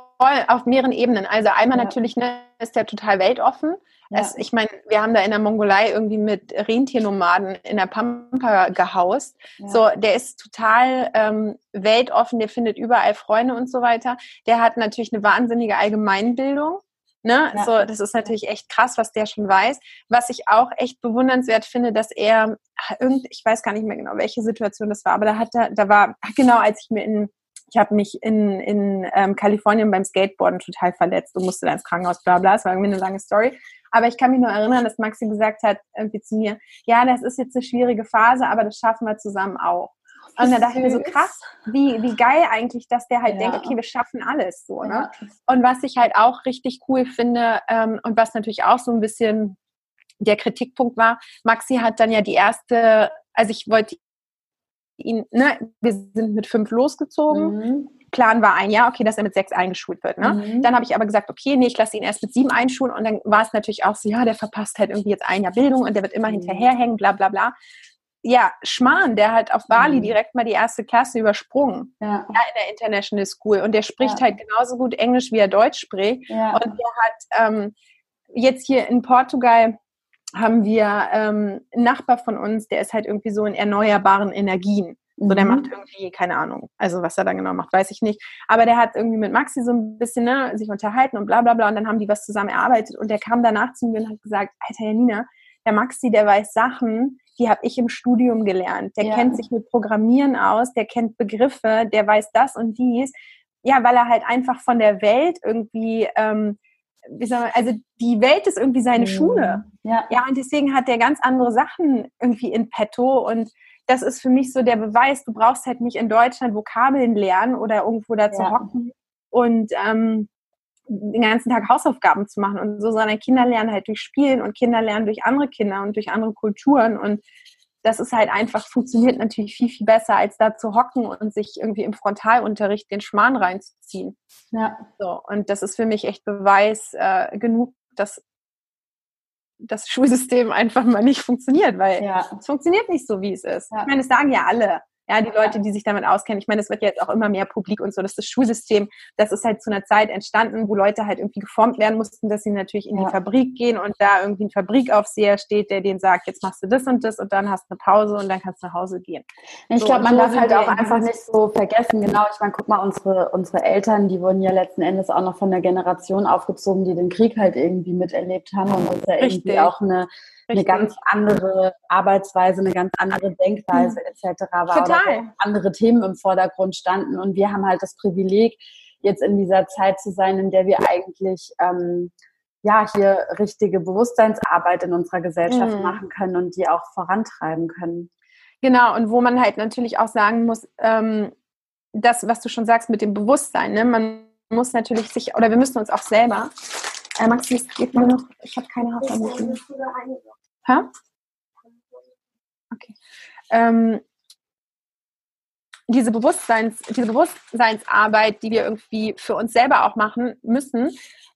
auf mehreren Ebenen. Also einmal ja. natürlich ne, ist der total weltoffen. Ja. Es, ich meine, wir haben da in der Mongolei irgendwie mit Rentiernomaden in der Pampa gehaust. So, der ist total ähm, weltoffen, der findet überall Freunde und so weiter. Der hat natürlich eine wahnsinnige Allgemeinbildung. Ne? Ja. So, das ist natürlich echt krass, was der schon weiß. Was ich auch echt bewundernswert finde, dass er irgend, ich weiß gar nicht mehr genau, welche Situation das war, aber da hat er, da war, genau, als ich mir in ich habe mich in, in ähm, Kalifornien beim Skateboarden total verletzt und musste dann ins Krankenhaus, bla bla, das war irgendwie eine lange Story. Aber ich kann mich nur erinnern, dass Maxi gesagt hat irgendwie zu mir, ja, das ist jetzt eine schwierige Phase, aber das schaffen wir zusammen auch. Und da dachte ich mir so krass, wie, wie geil eigentlich, dass der halt ja. denkt, okay, wir schaffen alles so. Ne? Und was ich halt auch richtig cool finde ähm, und was natürlich auch so ein bisschen der Kritikpunkt war, Maxi hat dann ja die erste, also ich wollte ihn, ne, wir sind mit fünf losgezogen. Mhm. Plan war ein Jahr, okay, dass er mit sechs eingeschult wird. Ne? Mhm. Dann habe ich aber gesagt, okay, nee, ich lasse ihn erst mit sieben einschulen und dann war es natürlich auch so, ja, der verpasst halt irgendwie jetzt ein Jahr Bildung und der wird immer mhm. hinterherhängen, bla bla bla. Ja, Schmarrn, der hat auf Bali mhm. direkt mal die erste Klasse übersprungen. Ja. ja. in der International School. Und der spricht ja. halt genauso gut Englisch, wie er Deutsch spricht. Ja. Und der hat ähm, jetzt hier in Portugal haben wir ähm, einen Nachbar von uns, der ist halt irgendwie so in erneuerbaren Energien. So, der mhm. macht irgendwie, keine Ahnung, also was er da genau macht, weiß ich nicht. Aber der hat irgendwie mit Maxi so ein bisschen ne, sich unterhalten und bla bla bla und dann haben die was zusammen erarbeitet und der kam danach zu mir und hat gesagt, Alter Janina, der Maxi, der weiß Sachen, die habe ich im Studium gelernt. Der ja. kennt sich mit Programmieren aus, der kennt Begriffe, der weiß das und dies. Ja, weil er halt einfach von der Welt irgendwie ähm, wie soll man, also die Welt ist irgendwie seine mhm. Schule. Ja. ja, und deswegen hat der ganz andere Sachen irgendwie in petto und das ist für mich so der Beweis, du brauchst halt nicht in Deutschland Vokabeln lernen oder irgendwo da zu ja. hocken und ähm, den ganzen Tag Hausaufgaben zu machen und so, sondern Kinder lernen halt durch Spielen und Kinder lernen durch andere Kinder und durch andere Kulturen und das ist halt einfach, funktioniert natürlich viel, viel besser, als da zu hocken und sich irgendwie im Frontalunterricht den Schmarrn reinzuziehen. Ja. So, und das ist für mich echt Beweis äh, genug, dass das Schulsystem einfach mal nicht funktioniert, weil ja. es funktioniert nicht so, wie es ist. Ja. Ich meine, es sagen ja alle. Ja, die Leute, die sich damit auskennen. Ich meine, es wird jetzt auch immer mehr publik und so. Das ist das Schulsystem. Das ist halt zu einer Zeit entstanden, wo Leute halt irgendwie geformt werden mussten, dass sie natürlich in ja. die Fabrik gehen und da irgendwie ein Fabrikaufseher steht, der denen sagt, jetzt machst du das und das und dann hast du eine Pause und dann kannst du nach Hause gehen. Ich so, glaube, man so darf halt auch einfach nicht so vergessen. Genau, ich meine, guck mal, unsere, unsere Eltern, die wurden ja letzten Endes auch noch von der Generation aufgezogen, die den Krieg halt irgendwie miterlebt haben und uns ja irgendwie auch eine eine ganz andere Arbeitsweise, eine ganz andere Denkweise etc. war. Total. Andere Themen im Vordergrund standen. Und wir haben halt das Privileg, jetzt in dieser Zeit zu sein, in der wir eigentlich ähm, ja hier richtige Bewusstseinsarbeit in unserer Gesellschaft mhm. machen können und die auch vorantreiben können. Genau, und wo man halt natürlich auch sagen muss, ähm, das, was du schon sagst mit dem Bewusstsein, ne? man muss natürlich sich, oder wir müssen uns auch selber äh, Maxi, es geht mal noch. Ich habe keine Hafermilch. Hä? Okay. Ähm, diese, Bewusstseins, diese Bewusstseinsarbeit, die wir irgendwie für uns selber auch machen müssen,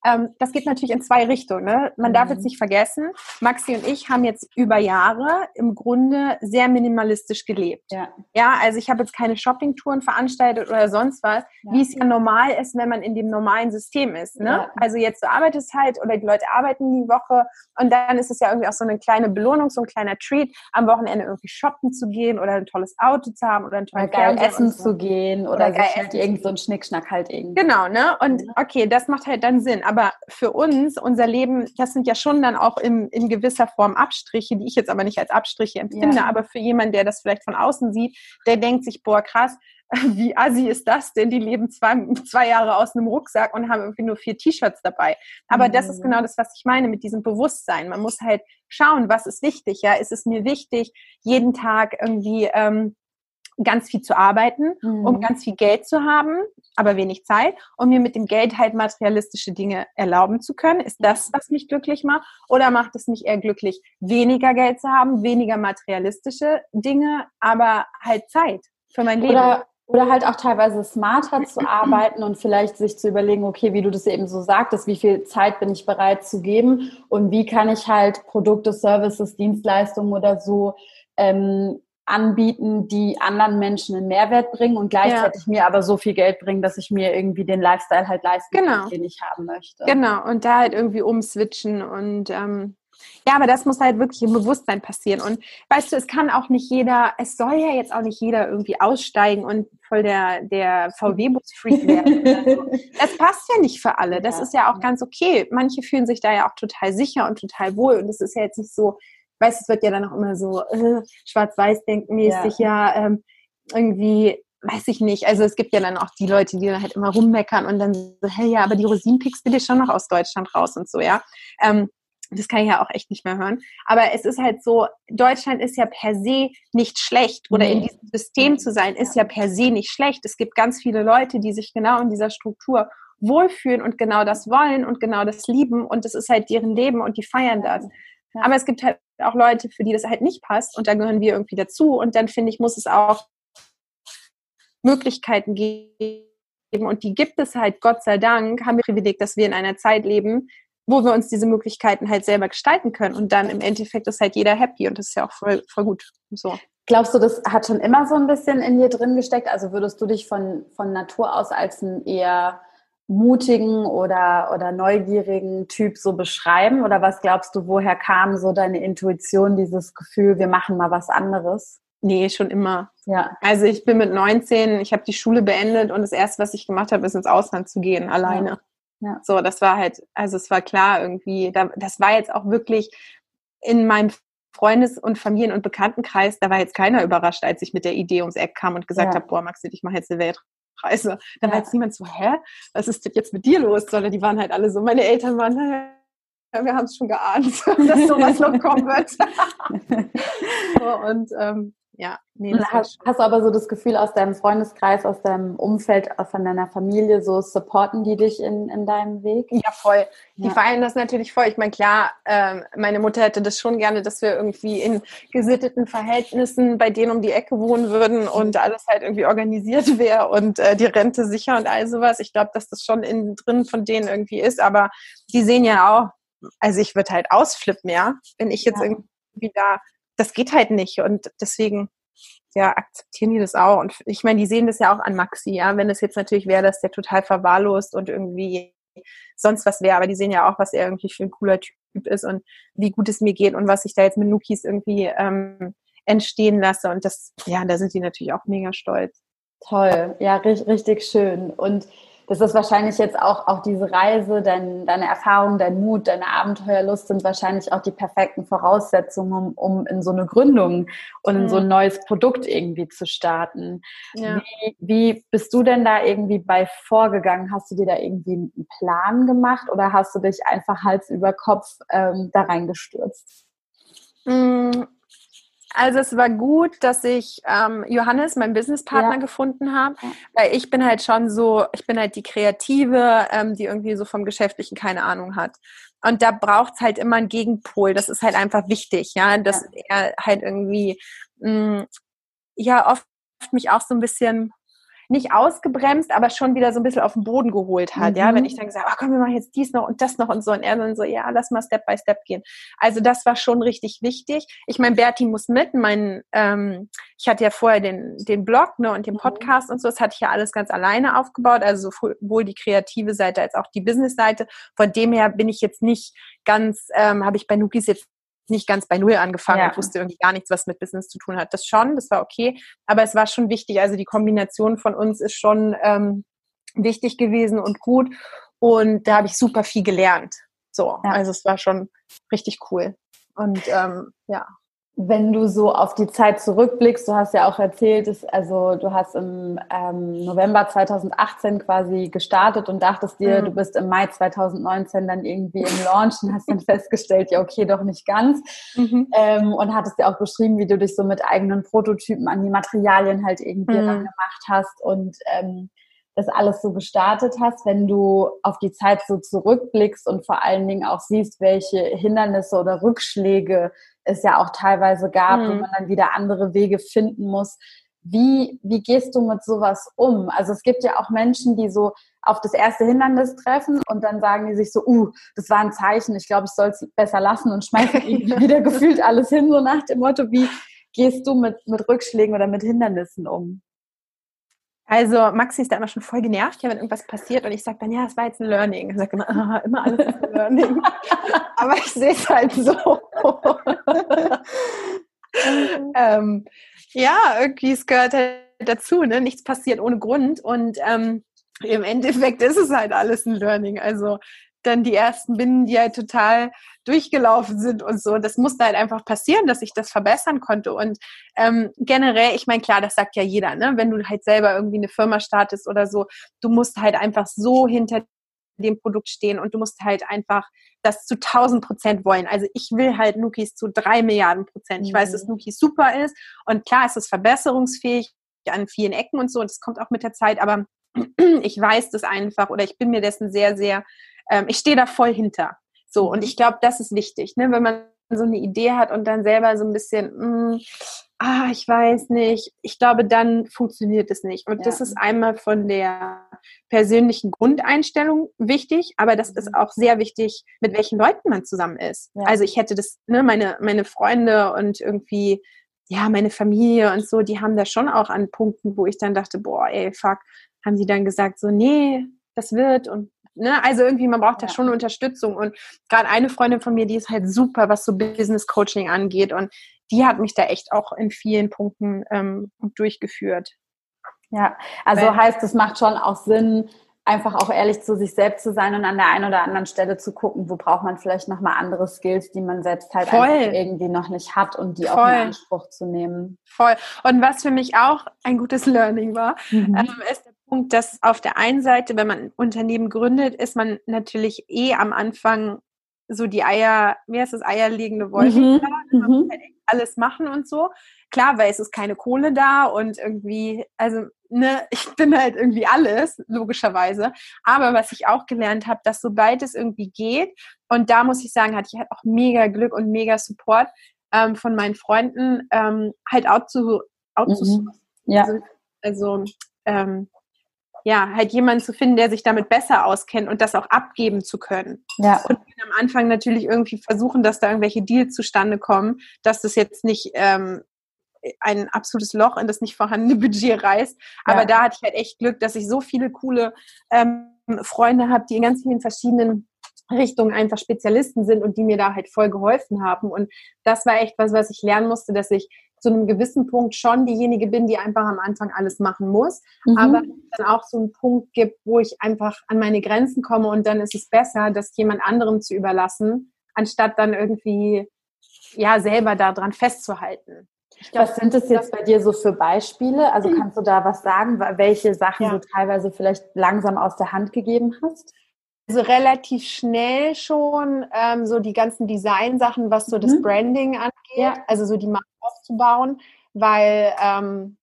ähm, das geht natürlich in zwei Richtungen. Ne? Man mhm. darf jetzt mhm. nicht vergessen, Maxi und ich haben jetzt über Jahre im Grunde sehr minimalistisch gelebt. Ja, ja also ich habe jetzt keine Shoppingtouren veranstaltet oder sonst was, ja. wie es ja normal ist, wenn man in dem normalen System ist. Ne? Ja. Also jetzt du arbeitest halt oder die Leute arbeiten die Woche und dann ist es ja irgendwie auch so eine kleine Belohnung, so ein kleiner Treat, am Wochenende irgendwie shoppen zu gehen oder ein tolles Auto zu haben oder ein tolles geil essen so. zu gehen oder, oder sich halt irgend so ein Schnickschnack halt irgendwie. Genau, ne? Und okay, das macht halt dann Sinn aber für uns, unser Leben, das sind ja schon dann auch in, in gewisser Form Abstriche, die ich jetzt aber nicht als Abstriche empfinde, ja. aber für jemanden, der das vielleicht von außen sieht, der denkt sich, boah, krass, wie assi ist das denn? Die leben zwei, zwei Jahre aus einem Rucksack und haben irgendwie nur vier T-Shirts dabei. Aber mhm. das ist mhm. genau das, was ich meine mit diesem Bewusstsein. Man muss halt schauen, was ist wichtig. Ja, ist es mir wichtig, jeden Tag irgendwie ähm, ganz viel zu arbeiten, mhm. um ganz viel Geld zu haben, aber wenig Zeit, um mir mit dem Geld halt materialistische Dinge erlauben zu können. Ist das, was mich glücklich macht? Oder macht es mich eher glücklich, weniger Geld zu haben, weniger materialistische Dinge, aber halt Zeit für mein Leben? Oder oder halt auch teilweise smarter zu arbeiten und vielleicht sich zu überlegen, okay, wie du das eben so sagtest, wie viel Zeit bin ich bereit zu geben und wie kann ich halt Produkte, Services, Dienstleistungen oder so ähm, anbieten, die anderen Menschen einen Mehrwert bringen und gleichzeitig ja. mir aber so viel Geld bringen, dass ich mir irgendwie den Lifestyle halt leisten genau. kann, den ich haben möchte. Genau, und da halt irgendwie umswitchen und ähm, ja, aber das muss halt wirklich im Bewusstsein passieren. Und weißt du, es kann auch nicht jeder, es soll ja jetzt auch nicht jeder irgendwie aussteigen und voll der, der VW-Bus-Freak werden. Das passt ja nicht für alle. Das ja. ist ja auch ganz okay. Manche fühlen sich da ja auch total sicher und total wohl. Und es ist ja jetzt nicht so, weißt du, es wird ja dann auch immer so äh, schwarz-weiß-denkmäßig, ja, ja ähm, irgendwie weiß ich nicht. Also es gibt ja dann auch die Leute, die dann halt immer rummeckern und dann so, hey, ja, aber die Rosinen pickst du dir schon noch aus Deutschland raus und so, ja. Ähm, das kann ich ja auch echt nicht mehr hören. Aber es ist halt so, Deutschland ist ja per se nicht schlecht oder nee. in diesem System zu sein, ist ja per se nicht schlecht. Es gibt ganz viele Leute, die sich genau in dieser Struktur wohlfühlen und genau das wollen und genau das lieben und das ist halt deren Leben und die feiern das. Aber es gibt halt auch Leute, für die das halt nicht passt und da gehören wir irgendwie dazu und dann finde ich, muss es auch Möglichkeiten geben und die gibt es halt, Gott sei Dank, haben wir Privileg, dass wir in einer Zeit leben, wo wir uns diese Möglichkeiten halt selber gestalten können. Und dann im Endeffekt ist halt jeder happy und das ist ja auch voll, voll gut. So. Glaubst du, das hat schon immer so ein bisschen in dir drin gesteckt? Also würdest du dich von, von Natur aus als einen eher mutigen oder, oder neugierigen Typ so beschreiben? Oder was glaubst du, woher kam so deine Intuition, dieses Gefühl, wir machen mal was anderes? Nee, schon immer. Ja. Also ich bin mit 19, ich habe die Schule beendet und das erste, was ich gemacht habe, ist ins Ausland zu gehen, alleine. Ja. Ja. So, das war halt, also es war klar irgendwie, da, das war jetzt auch wirklich in meinem Freundes- und Familien- und Bekanntenkreis, da war jetzt keiner überrascht, als ich mit der Idee ums Eck kam und gesagt ja. habe, boah, Maxi, ich mache jetzt eine Weltreise. Da ja. war jetzt niemand so, hä, was ist denn jetzt mit dir los? Sondern die waren halt alle so, meine Eltern waren, ja, wir haben es schon geahnt, dass sowas noch kommen wird. so, und ähm, ja, nee, hast, hast, du aber so das Gefühl aus deinem Freundeskreis, aus deinem Umfeld, von deiner Familie, so supporten die dich in, in deinem Weg? Ja, voll. Die ja. feiern das natürlich voll. Ich meine, klar, ähm, meine Mutter hätte das schon gerne, dass wir irgendwie in gesitteten Verhältnissen bei denen um die Ecke wohnen würden und alles halt irgendwie organisiert wäre und äh, die Rente sicher und all sowas. Ich glaube, dass das schon innen drin von denen irgendwie ist, aber die sehen ja auch, also ich würde halt ausflippen, ja, wenn ich jetzt ja. irgendwie da das geht halt nicht. Und deswegen, ja, akzeptieren die das auch. Und ich meine, die sehen das ja auch an Maxi, ja. Wenn es jetzt natürlich wäre, dass der total verwahrlost und irgendwie sonst was wäre, aber die sehen ja auch, was er irgendwie für ein cooler Typ ist und wie gut es mir geht und was ich da jetzt mit Nukis irgendwie ähm, entstehen lasse. Und das, ja, da sind die natürlich auch mega stolz. Toll, ja, richtig, richtig schön. Und das ist wahrscheinlich jetzt auch, auch diese Reise, dein, deine Erfahrung, dein Mut, deine Abenteuerlust sind wahrscheinlich auch die perfekten Voraussetzungen, um, in so eine Gründung und in so ein neues Produkt irgendwie zu starten. Ja. Wie, wie bist du denn da irgendwie bei vorgegangen? Hast du dir da irgendwie einen Plan gemacht oder hast du dich einfach Hals über Kopf ähm, da reingestürzt? Also es war gut, dass ich ähm, Johannes, meinen Businesspartner, ja. gefunden habe, weil ich bin halt schon so, ich bin halt die Kreative, ähm, die irgendwie so vom Geschäftlichen keine Ahnung hat. Und da braucht es halt immer einen Gegenpol. Das ist halt einfach wichtig, ja, dass ja. er halt irgendwie mh, mm, ja oft mich auch so ein bisschen nicht ausgebremst, aber schon wieder so ein bisschen auf den Boden geholt hat. Mhm. Ja, wenn mhm. ich dann gesagt, ach komm, wir machen jetzt dies noch und das noch und so. Und er dann so, ja, lass mal Step by Step gehen. Also das war schon richtig wichtig. Ich meine, Berti muss mit. Mein, ähm, ich hatte ja vorher den, den Blog ne, und den mhm. Podcast mhm. und so. Das hatte ich ja alles ganz alleine aufgebaut. Also sowohl die kreative Seite als auch die Business-Seite. Von dem her bin ich jetzt nicht ganz, ähm, habe ich bei Nukis jetzt nicht ganz bei Null angefangen ja. und wusste irgendwie gar nichts, was mit Business zu tun hat. Das schon, das war okay. Aber es war schon wichtig. Also die Kombination von uns ist schon ähm, wichtig gewesen und gut. Und da habe ich super viel gelernt. So, ja. also es war schon richtig cool. Und ähm, ja, wenn du so auf die Zeit zurückblickst, du hast ja auch erzählt, dass, also du hast im ähm, November 2018 quasi gestartet und dachtest dir, mhm. du bist im Mai 2019 dann irgendwie im Launch und hast dann festgestellt, ja okay, doch nicht ganz. Mhm. Ähm, und hattest ja auch beschrieben, wie du dich so mit eigenen Prototypen an die Materialien halt irgendwie mhm. gemacht hast und ähm, das alles so gestartet hast, wenn du auf die Zeit so zurückblickst und vor allen Dingen auch siehst, welche Hindernisse oder Rückschläge es ja auch teilweise gab, mhm. wo man dann wieder andere Wege finden muss. Wie, wie gehst du mit sowas um? Also es gibt ja auch Menschen, die so auf das erste Hindernis treffen und dann sagen die sich so, uh, das war ein Zeichen, ich glaube, ich soll es besser lassen und schmeißen wieder gefühlt alles hin, so nach dem Motto, wie, gehst du mit, mit Rückschlägen oder mit Hindernissen um? Also Maxi ist da immer schon voll genervt, wenn irgendwas passiert und ich sage dann, ja, es war jetzt ein Learning. Er sagt immer, ah, immer alles ist ein Learning. Aber ich sehe es halt so. ähm, ja, irgendwie, es gehört halt dazu, ne? nichts passiert ohne Grund und ähm, im Endeffekt ist es halt alles ein Learning. Also dann die ersten Binnen, die halt total durchgelaufen sind und so. Das musste halt einfach passieren, dass ich das verbessern konnte. Und ähm, generell, ich meine, klar, das sagt ja jeder, ne? Wenn du halt selber irgendwie eine Firma startest oder so, du musst halt einfach so hinter dem Produkt stehen und du musst halt einfach das zu 1000 Prozent wollen. Also ich will halt Nukis zu drei Milliarden Prozent. Ich mhm. weiß, dass Nukis super ist und klar ist es verbesserungsfähig an vielen Ecken und so und das kommt auch mit der Zeit, aber ich weiß das einfach oder ich bin mir dessen sehr, sehr ähm, ich stehe da voll hinter. So, und ich glaube, das ist wichtig, ne? wenn man so eine Idee hat und dann selber so ein bisschen, mh, mm, ah, ich weiß nicht, ich glaube, dann funktioniert es nicht. Und ja. das ist einmal von der persönlichen Grundeinstellung wichtig, aber das ist mhm. auch sehr wichtig, mit welchen Leuten man zusammen ist. Ja. Also ich hätte das, ne, meine, meine Freunde und irgendwie, ja, meine Familie und so, die haben da schon auch an Punkten, wo ich dann dachte, boah, ey, fuck, haben die dann gesagt, so, nee, das wird und Ne? Also irgendwie, man braucht ja. da schon Unterstützung. Und gerade eine Freundin von mir, die ist halt super, was so Business Coaching angeht. Und die hat mich da echt auch in vielen Punkten ähm, durchgeführt. Ja, also Weil, heißt, es macht schon auch Sinn, einfach auch ehrlich zu sich selbst zu sein und an der einen oder anderen Stelle zu gucken, wo braucht man vielleicht nochmal andere Skills, die man selbst halt irgendwie noch nicht hat und die Voll. auch in Anspruch zu nehmen. Voll. Und was für mich auch ein gutes Learning war, mhm. ähm, ist Punkt, dass auf der einen Seite, wenn man ein Unternehmen gründet, ist man natürlich eh am Anfang so die Eier, wie heißt das, eierlegende Wollmilchsau, mhm. man muss mhm. halt alles machen und so. Klar, weil es ist keine Kohle da und irgendwie, also, ne, ich bin halt irgendwie alles, logischerweise. Aber was ich auch gelernt habe, dass sobald es irgendwie geht, und da muss ich sagen, hatte ich halt auch mega Glück und mega Support ähm, von meinen Freunden, ähm, halt out zu, out zu mhm. Ja. Also, also ähm, ja, halt jemanden zu finden, der sich damit besser auskennt und das auch abgeben zu können. Ja. Und am Anfang natürlich irgendwie versuchen, dass da irgendwelche Deals zustande kommen, dass das jetzt nicht ähm, ein absolutes Loch in das nicht vorhandene Budget reißt. Aber ja. da hatte ich halt echt Glück, dass ich so viele coole ähm, Freunde habe, die in ganz vielen verschiedenen Richtungen einfach Spezialisten sind und die mir da halt voll geholfen haben. Und das war echt was, was ich lernen musste, dass ich zu einem gewissen Punkt schon diejenige bin, die einfach am Anfang alles machen muss, mhm. aber dann auch so einen Punkt gibt, wo ich einfach an meine Grenzen komme und dann ist es besser, das jemand anderem zu überlassen, anstatt dann irgendwie ja selber daran festzuhalten. Glaub, was sind das jetzt bei dir so für Beispiele? Also kannst du da was sagen, welche Sachen ja. du teilweise vielleicht langsam aus der Hand gegeben hast? Also relativ schnell schon ähm, so die ganzen Design-Sachen, was so mhm. das Branding angeht, ja. also so die Marke aufzubauen, weil ähm,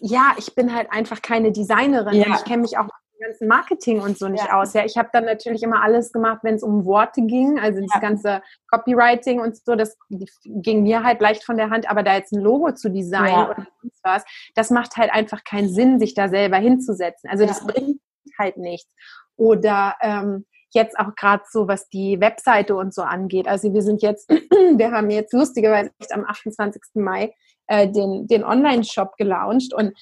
ja, ich bin halt einfach keine Designerin. Ja. Ich kenne mich auch mit dem ganzen Marketing und so nicht ja. aus. Ja, ich habe dann natürlich immer alles gemacht, wenn es um Worte ging, also das ganze Copywriting und so, das ging mir halt leicht von der Hand, aber da jetzt ein Logo zu designen oder sonst was, das macht halt einfach keinen Sinn, sich da selber hinzusetzen. Also das bringt halt nichts. Oder ähm, jetzt auch gerade so, was die Webseite und so angeht. Also wir sind jetzt, wir haben jetzt lustigerweise am 28. Mai äh, den, den Online-Shop gelauncht und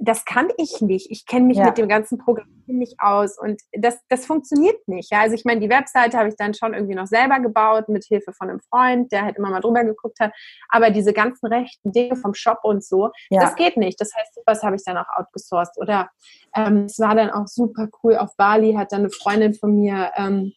das kann ich nicht. Ich kenne mich ja. mit dem ganzen Programm nicht aus und das, das funktioniert nicht. Ja? Also ich meine, die Webseite habe ich dann schon irgendwie noch selber gebaut mit Hilfe von einem Freund, der halt immer mal drüber geguckt hat. Aber diese ganzen rechten Dinge vom Shop und so, ja. das geht nicht. Das heißt, was habe ich dann auch outgesourced. Oder ähm, es war dann auch super cool. Auf Bali hat dann eine Freundin von mir ähm,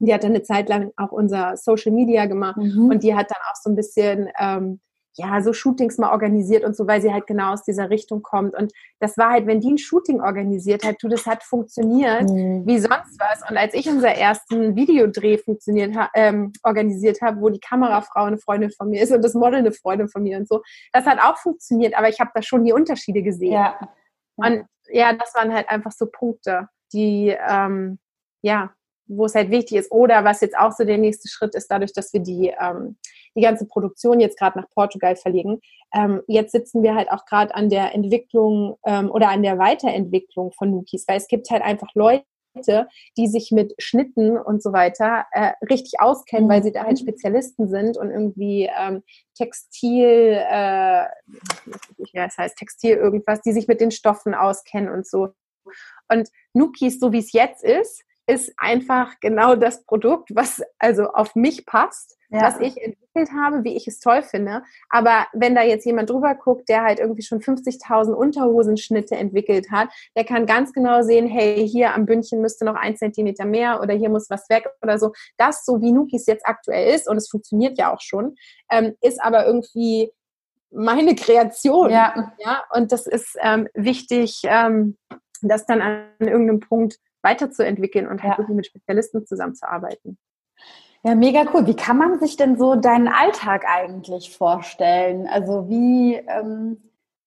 die hat dann eine Zeit lang auch unser Social Media gemacht mhm. und die hat dann auch so ein bisschen ähm, ja, so Shootings mal organisiert und so, weil sie halt genau aus dieser Richtung kommt. Und das war halt, wenn die ein Shooting organisiert hat, du, das hat funktioniert mhm. wie sonst was. Und als ich unser ersten Videodreh funktioniert ähm, organisiert habe, wo die Kamerafrau eine Freundin von mir ist und das Model eine Freundin von mir und so, das hat auch funktioniert, aber ich habe da schon die Unterschiede gesehen. Ja. Und ja, das waren halt einfach so Punkte, die, ähm, ja, wo es halt wichtig ist. Oder was jetzt auch so der nächste Schritt ist, dadurch, dass wir die, ähm, die ganze Produktion jetzt gerade nach Portugal verlegen. Ähm, jetzt sitzen wir halt auch gerade an der Entwicklung ähm, oder an der Weiterentwicklung von Nukis, weil es gibt halt einfach Leute, die sich mit Schnitten und so weiter äh, richtig auskennen, weil sie da halt mhm. Spezialisten sind und irgendwie ähm, Textil, äh, ja, es heißt Textil irgendwas, die sich mit den Stoffen auskennen und so. Und Nukis, so wie es jetzt ist, ist einfach genau das Produkt, was also auf mich passt, ja. was ich entwickelt habe, wie ich es toll finde. Aber wenn da jetzt jemand drüber guckt, der halt irgendwie schon 50.000 Unterhosenschnitte entwickelt hat, der kann ganz genau sehen, hey, hier am Bündchen müsste noch ein Zentimeter mehr oder hier muss was weg oder so. Das, so wie Nukis jetzt aktuell ist, und es funktioniert ja auch schon, ähm, ist aber irgendwie meine Kreation. Ja. ja? Und das ist ähm, wichtig, ähm, das dann an irgendeinem Punkt weiterzuentwickeln und halt ja. wirklich mit Spezialisten zusammenzuarbeiten. Ja, mega cool. Wie kann man sich denn so deinen Alltag eigentlich vorstellen? Also wie, ähm,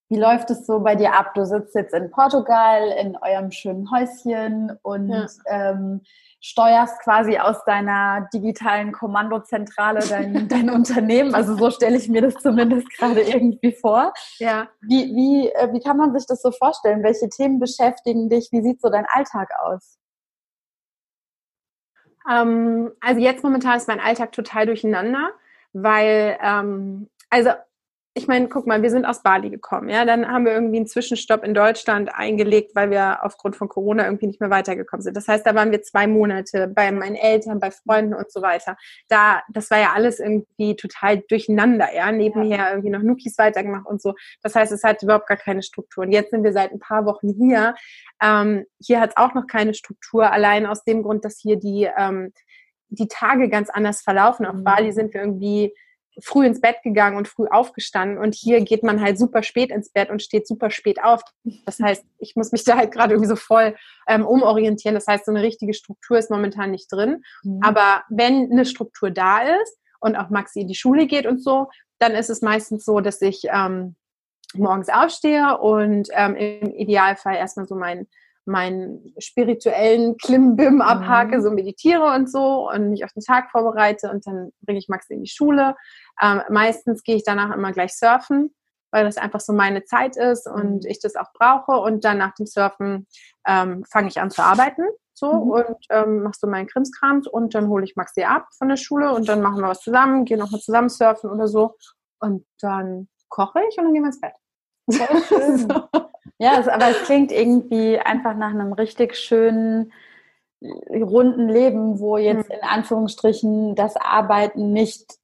wie läuft es so bei dir ab? Du sitzt jetzt in Portugal in eurem schönen Häuschen und ja. ähm, steuerst quasi aus deiner digitalen Kommandozentrale dein, dein Unternehmen. Also so stelle ich mir das zumindest gerade irgendwie vor. Ja. Wie, wie, äh, wie kann man sich das so vorstellen? Welche Themen beschäftigen dich? Wie sieht so dein Alltag aus? Ähm, also jetzt momentan ist mein Alltag total durcheinander, weil, ähm, also ich meine, guck mal, wir sind aus Bali gekommen, ja, dann haben wir irgendwie einen Zwischenstopp in Deutschland eingelegt, weil wir aufgrund von Corona irgendwie nicht mehr weitergekommen sind. Das heißt, da waren wir zwei Monate bei meinen Eltern, bei Freunden und so weiter. Da, das war ja alles irgendwie total durcheinander, ja, nebenher ja. irgendwie noch Nukis weitergemacht und so. Das heißt, es hat überhaupt gar keine Struktur. Und jetzt sind wir seit ein paar Wochen hier. Ähm, hier hat es auch noch keine Struktur, allein aus dem Grund, dass hier die, ähm, die Tage ganz anders verlaufen. Auf mhm. Bali sind wir irgendwie früh ins Bett gegangen und früh aufgestanden und hier geht man halt super spät ins Bett und steht super spät auf. Das heißt, ich muss mich da halt gerade irgendwie so voll ähm, umorientieren. Das heißt, so eine richtige Struktur ist momentan nicht drin. Mhm. Aber wenn eine Struktur da ist und auch Maxi in die Schule geht und so, dann ist es meistens so, dass ich ähm, morgens aufstehe und ähm, im Idealfall erstmal so mein meinen spirituellen Klimbim abhake, mhm. so meditiere und so und mich auf den Tag vorbereite und dann bringe ich Max in die Schule. Ähm, meistens gehe ich danach immer gleich surfen, weil das einfach so meine Zeit ist und mhm. ich das auch brauche. Und dann nach dem Surfen ähm, fange ich an zu arbeiten. So mhm. und ähm, machst du meinen Krimskrams und dann hole ich Maxi ab von der Schule und dann machen wir was zusammen, gehen nochmal zusammen surfen oder so. Und dann koche ich und dann gehen wir ins Bett. so. Ja, es, aber es klingt irgendwie einfach nach einem richtig schönen, runden Leben, wo jetzt hm. in Anführungsstrichen das Arbeiten nicht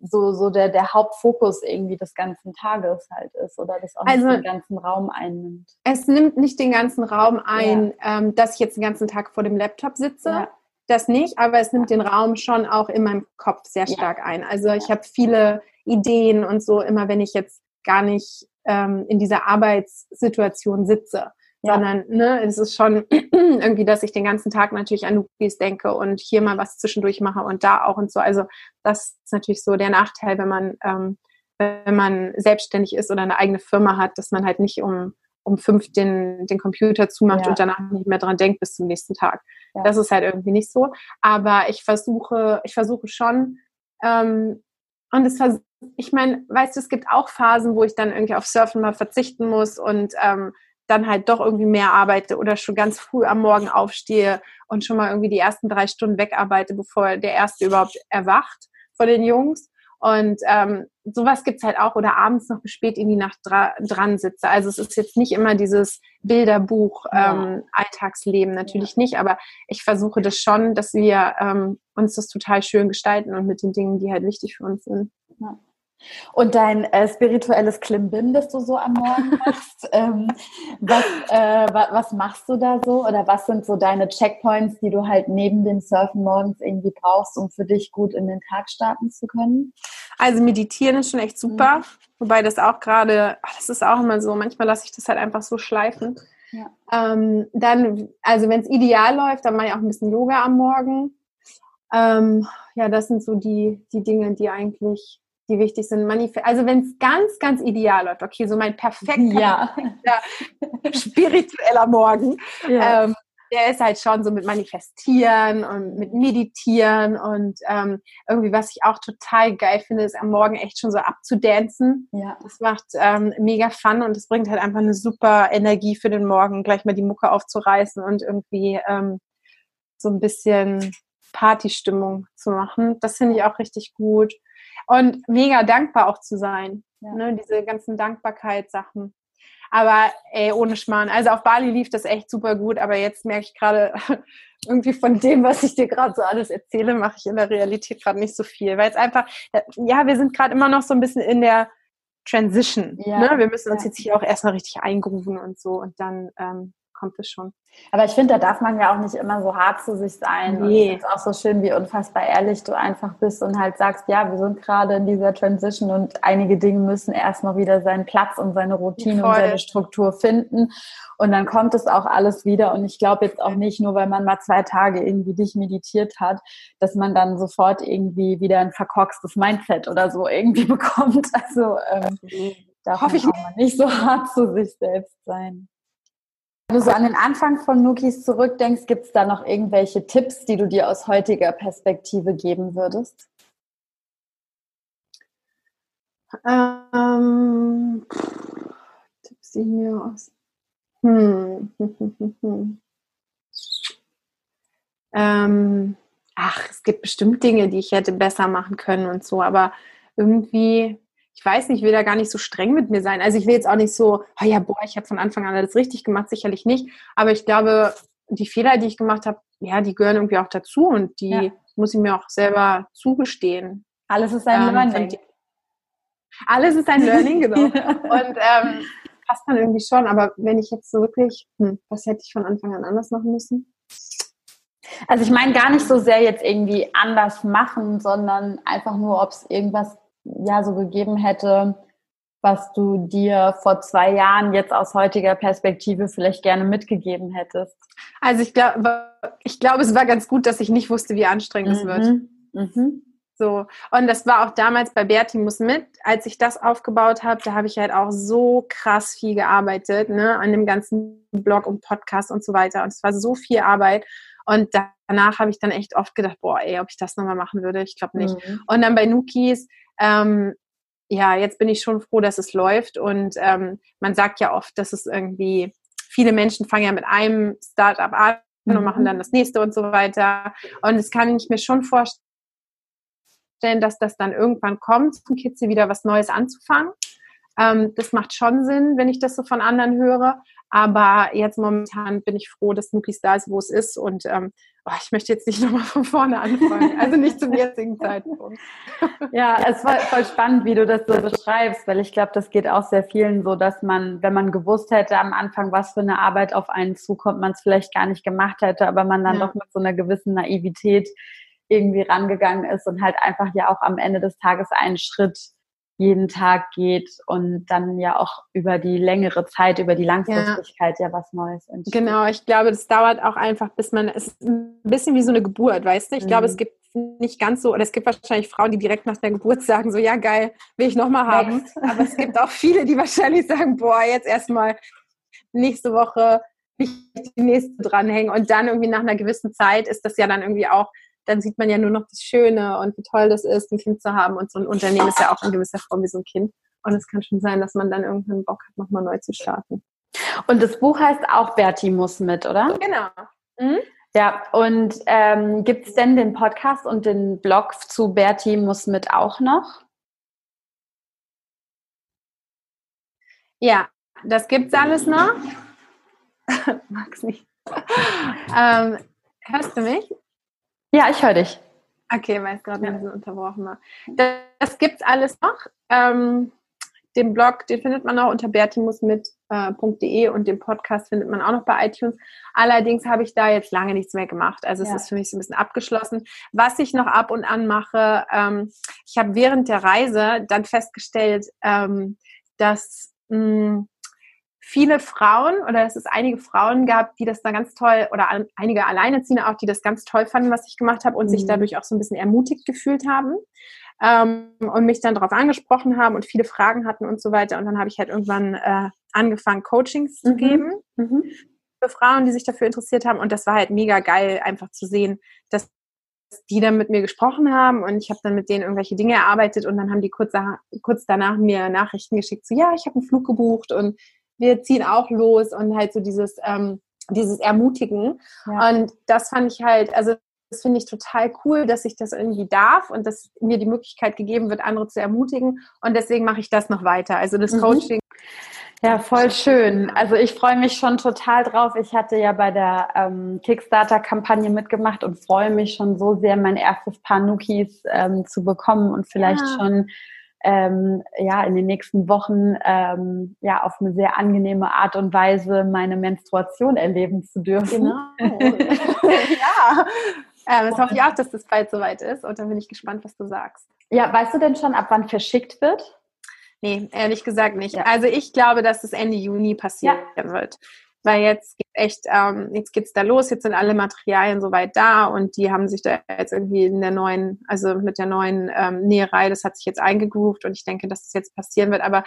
so, so der, der Hauptfokus irgendwie des ganzen Tages halt ist oder das auch also, den ganzen Raum einnimmt. Es nimmt nicht den ganzen Raum ein, ja. ähm, dass ich jetzt den ganzen Tag vor dem Laptop sitze. Ja. Das nicht, aber es nimmt den Raum schon auch in meinem Kopf sehr stark ein. Also ich habe viele Ideen und so, immer wenn ich jetzt gar nicht ähm, in dieser Arbeitssituation sitze. Ja. Sondern ne, es ist schon irgendwie, dass ich den ganzen Tag natürlich an Nukis denke und hier mal was zwischendurch mache und da auch und so. Also das ist natürlich so der Nachteil, wenn man, ähm, wenn man selbstständig ist oder eine eigene Firma hat, dass man halt nicht um, um fünf den, den Computer zumacht ja. und danach nicht mehr dran denkt bis zum nächsten Tag. Ja. Das ist halt irgendwie nicht so. Aber ich versuche, ich versuche schon, ähm, und es ich meine, weißt du, es gibt auch Phasen, wo ich dann irgendwie auf Surfen mal verzichten muss und ähm, dann halt doch irgendwie mehr arbeite oder schon ganz früh am Morgen aufstehe und schon mal irgendwie die ersten drei Stunden wegarbeite, bevor der erste überhaupt erwacht von den Jungs. Und ähm, sowas gibt's halt auch oder abends noch bis spät in die Nacht dra dran sitze. Also es ist jetzt nicht immer dieses Bilderbuch ähm, Alltagsleben, natürlich ja. nicht, aber ich versuche das schon, dass wir ähm, uns das total schön gestalten und mit den Dingen, die halt wichtig für uns sind. Ja. Und dein äh, spirituelles Klimbim, das du so am Morgen machst, ähm, was, äh, was machst du da so? Oder was sind so deine Checkpoints, die du halt neben dem Surfen morgens irgendwie brauchst, um für dich gut in den Tag starten zu können? Also meditieren ist schon echt super. Mhm. Wobei das auch gerade, das ist auch immer so, manchmal lasse ich das halt einfach so schleifen. Ja. Ähm, dann, also wenn es ideal läuft, dann mache ich auch ein bisschen Yoga am Morgen. Ähm, ja, das sind so die, die Dinge, die eigentlich die wichtig sind. Manif also wenn es ganz, ganz ideal läuft, okay, so mein perfekter, ja. spiritueller Morgen, ja. ähm, der ist halt schon so mit Manifestieren und mit Meditieren und ähm, irgendwie, was ich auch total geil finde, ist am Morgen echt schon so abzudancen. Ja. Das macht ähm, mega Fun und es bringt halt einfach eine super Energie für den Morgen, gleich mal die Mucke aufzureißen und irgendwie ähm, so ein bisschen Partystimmung zu machen. Das finde ich auch richtig gut. Und mega dankbar auch zu sein. Ja. Ne, diese ganzen Dankbarkeitssachen. Aber ey, ohne Schmarrn. Also auf Bali lief das echt super gut, aber jetzt merke ich gerade irgendwie von dem, was ich dir gerade so alles erzähle, mache ich in der Realität gerade nicht so viel. Weil es einfach, ja, wir sind gerade immer noch so ein bisschen in der Transition. Ja. Ne? Wir müssen uns ja. jetzt hier auch erstmal richtig eingrooven und so und dann ähm, kommt es schon. Aber ich finde, da darf man ja auch nicht immer so hart zu sich sein. Nee. Und ich es auch so schön, wie unfassbar ehrlich du einfach bist und halt sagst, ja, wir sind gerade in dieser Transition und einige Dinge müssen erst noch wieder seinen Platz und seine Routine Voll. und seine Struktur finden. Und dann kommt es auch alles wieder. Und ich glaube jetzt auch nicht, nur weil man mal zwei Tage irgendwie dich meditiert hat, dass man dann sofort irgendwie wieder ein verkorkstes Mindset oder so irgendwie bekommt. Also ähm, darf Hoffe man auch nicht so hart zu sich selbst sein. Wenn du so an den Anfang von Nukis zurückdenkst, gibt es da noch irgendwelche Tipps, die du dir aus heutiger Perspektive geben würdest? Ähm, Tipps, die mir aus. Hm. ähm, ach, es gibt bestimmt Dinge, die ich hätte besser machen können und so, aber irgendwie ich weiß nicht, ich will da gar nicht so streng mit mir sein. Also ich will jetzt auch nicht so, oh ja, boah, ich habe von Anfang an alles richtig gemacht, sicherlich nicht. Aber ich glaube, die Fehler, die ich gemacht habe, ja, die gehören irgendwie auch dazu und die ja. muss ich mir auch selber zugestehen. Alles ist ein ähm, Learning. Alles ist ein Learning, genau. und ähm, passt dann irgendwie schon. Aber wenn ich jetzt so wirklich, hm, was hätte ich von Anfang an anders machen müssen? Also ich meine gar nicht so sehr jetzt irgendwie anders machen, sondern einfach nur, ob es irgendwas ja so gegeben hätte, was du dir vor zwei Jahren jetzt aus heutiger Perspektive vielleicht gerne mitgegeben hättest? Also ich glaube, ich glaube, es war ganz gut, dass ich nicht wusste, wie anstrengend mhm. es wird. Mhm. So. Und das war auch damals bei Berti muss mit, als ich das aufgebaut habe, da habe ich halt auch so krass viel gearbeitet, ne, an dem ganzen Blog und Podcast und so weiter. Und es war so viel Arbeit. Und danach habe ich dann echt oft gedacht, boah, ey, ob ich das nochmal machen würde, ich glaube nicht. Mhm. Und dann bei Nukis, ähm, ja, jetzt bin ich schon froh, dass es läuft. Und ähm, man sagt ja oft, dass es irgendwie, viele Menschen fangen ja mit einem Startup an mhm. und machen dann das nächste und so weiter. Und es kann ich mir schon vorstellen, dass das dann irgendwann kommt, zum Kitzel wieder was Neues anzufangen. Ähm, das macht schon Sinn, wenn ich das so von anderen höre. Aber jetzt momentan bin ich froh, dass Nukis da ist, wo es ist. Und ähm, oh, ich möchte jetzt nicht nochmal von vorne anfangen. Also nicht zum jetzigen Zeitpunkt. Ja, es war voll spannend, wie du das so beschreibst, weil ich glaube, das geht auch sehr vielen so, dass man, wenn man gewusst hätte am Anfang, was für eine Arbeit auf einen zukommt, man es vielleicht gar nicht gemacht hätte, aber man dann ja. doch mit so einer gewissen Naivität irgendwie rangegangen ist und halt einfach ja auch am Ende des Tages einen Schritt jeden Tag geht und dann ja auch über die längere Zeit, über die Langfristigkeit ja, ja was Neues entsteht. Genau, ich glaube, das dauert auch einfach, bis man, es ist ein bisschen wie so eine Geburt, weißt du? Ich mhm. glaube, es mhm. gibt nicht ganz so, oder es gibt wahrscheinlich Frauen, die direkt nach der Geburt sagen, so, ja geil, will ich nochmal haben. Aber es gibt auch viele, die wahrscheinlich sagen, boah, jetzt erstmal nächste Woche nicht die nächste dranhängen und dann irgendwie nach einer gewissen Zeit ist das ja dann irgendwie auch dann sieht man ja nur noch das Schöne und wie toll das ist, ein Kind zu haben. Und so ein Unternehmen ist ja auch in gewisser Form wie so ein Kind. Und es kann schon sein, dass man dann irgendwann Bock hat, nochmal neu zu starten. Und das Buch heißt auch Berti muss mit, oder? Genau. Mhm. Ja, und ähm, gibt es denn den Podcast und den Blog zu Berti muss mit auch noch? Ja, das gibt's alles noch. Mag's nicht. ähm, hörst du mich? Ja, ich höre dich. Okay, weil es gerade ein bisschen unterbrochen war. Das, das es alles noch. Ähm, den Blog, den findet man auch unter bertimusmit.de äh, und den Podcast findet man auch noch bei iTunes. Allerdings habe ich da jetzt lange nichts mehr gemacht. Also es ja. ist für mich so ein bisschen abgeschlossen. Was ich noch ab und an mache, ähm, ich habe während der Reise dann festgestellt, ähm, dass mh, hm, viele Frauen oder es ist einige Frauen gab, die das da ganz toll oder einige Alleinerziehende auch, die das ganz toll fanden, was ich gemacht habe und mhm. sich dadurch auch so ein bisschen ermutigt gefühlt haben ähm, und mich dann darauf angesprochen haben und viele Fragen hatten und so weiter. Und dann habe ich halt irgendwann äh, angefangen, Coachings mhm. zu geben. Mhm. für Frauen, die sich dafür interessiert haben. Und das war halt mega geil, einfach zu sehen, dass die dann mit mir gesprochen haben und ich habe dann mit denen irgendwelche Dinge erarbeitet und dann haben die kurz, kurz danach mir Nachrichten geschickt, so ja, ich habe einen Flug gebucht und wir ziehen auch los und halt so dieses, ähm, dieses Ermutigen. Ja. Und das fand ich halt, also das finde ich total cool, dass ich das irgendwie darf und dass mir die Möglichkeit gegeben wird, andere zu ermutigen. Und deswegen mache ich das noch weiter. Also das mhm. Coaching. Ja, voll schön. Also ich freue mich schon total drauf. Ich hatte ja bei der ähm, Kickstarter-Kampagne mitgemacht und freue mich schon so sehr, mein erstes Paar Nukis ähm, zu bekommen und vielleicht ja. schon ähm, ja in den nächsten Wochen ähm, ja auf eine sehr angenehme Art und Weise meine Menstruation erleben zu dürfen. Genau. ja. Ähm, das hoffe ich auch, dass das bald soweit ist und dann bin ich gespannt, was du sagst. Ja, weißt du denn schon, ab wann verschickt wird? Nee, ehrlich gesagt nicht. Ja. Also ich glaube, dass es Ende Juni passieren ja. wird. Weil jetzt geht echt, ähm, jetzt geht's da los, jetzt sind alle Materialien soweit da und die haben sich da jetzt irgendwie in der neuen, also mit der neuen ähm, Näherei, das hat sich jetzt eingegroovt und ich denke, dass das jetzt passieren wird. Aber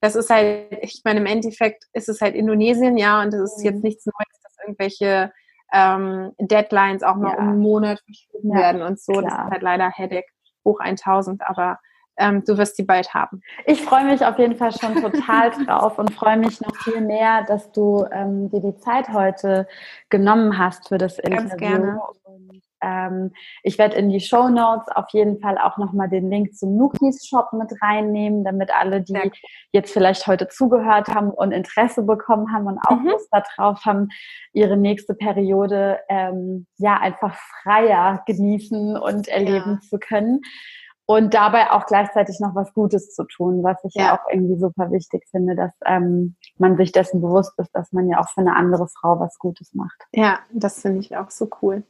das ist halt, ich meine, im Endeffekt ist es halt Indonesien, ja, und das ist mhm. jetzt nichts Neues, dass irgendwelche ähm, Deadlines auch mal ja. um einen Monat verschoben ja, werden und so. Klar. Das ist halt leider Headache hoch 1000, aber ähm, du wirst die bald haben. Ich freue mich auf jeden Fall schon total drauf und freue mich noch viel mehr, dass du ähm, dir die Zeit heute genommen hast für das Interview. Ganz gerne. Und, ähm, ich werde in die Show Notes auf jeden Fall auch nochmal den Link zum Nukis Shop mit reinnehmen, damit alle, die cool. jetzt vielleicht heute zugehört haben und Interesse bekommen haben und auch mhm. Lust darauf haben, ihre nächste Periode ähm, ja einfach freier genießen und erleben ja. zu können und dabei auch gleichzeitig noch was Gutes zu tun, was ich ja, ja auch irgendwie super wichtig finde, dass ähm, man sich dessen bewusst ist, dass man ja auch für eine andere Frau was Gutes macht. Ja, das finde ich auch so cool.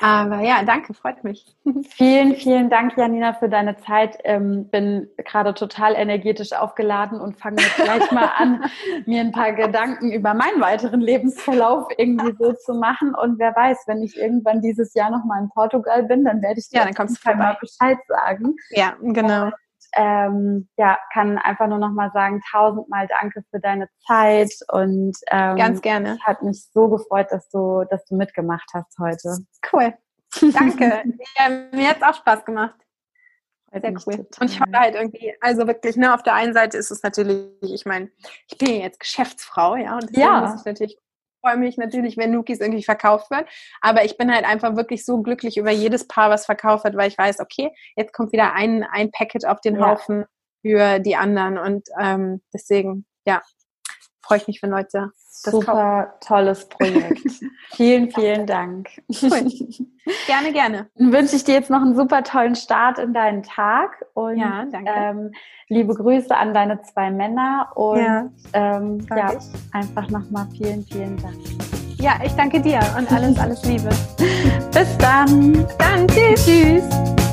Aber ja, danke, freut mich. Vielen, vielen Dank, Janina, für deine Zeit. Ähm, bin gerade total energetisch aufgeladen und fange jetzt gleich mal an, mir ein paar Gedanken über meinen weiteren Lebensverlauf irgendwie so zu machen. Und wer weiß, wenn ich irgendwann dieses Jahr nochmal in Portugal bin, dann werde ich dir ja, dann kommst du mal Bescheid sagen. Ja, genau. Ähm, ja, kann einfach nur noch mal sagen, tausendmal danke für deine Zeit und ähm, ganz gerne. Hat mich so gefreut, dass du, dass du mitgemacht hast heute. Cool. Danke. ja, mir hat es auch Spaß gemacht. Sehr cool. Und ich hoffe halt irgendwie, also wirklich, ne, auf der einen Seite ist es natürlich, ich meine, ich bin jetzt Geschäftsfrau, ja, und deswegen ja. muss ich natürlich freue mich natürlich, wenn Nukis irgendwie verkauft wird. Aber ich bin halt einfach wirklich so glücklich über jedes Paar, was verkauft wird, weil ich weiß, okay, jetzt kommt wieder ein, ein Packet auf den Haufen für die anderen. Und ähm, deswegen, ja, freue ich mich, wenn Leute das Super kaufen. tolles Projekt. vielen, vielen Dank. Cool. Gerne, gerne. Dann wünsche ich dir jetzt noch einen super tollen Start in deinen Tag und ja, danke. Ähm, liebe Grüße an deine zwei Männer und ja, ähm, ja einfach nochmal vielen, vielen Dank. Ja, ich danke dir und alles, alles Liebe. Bis dann. Dann, tschüss. Tschüss.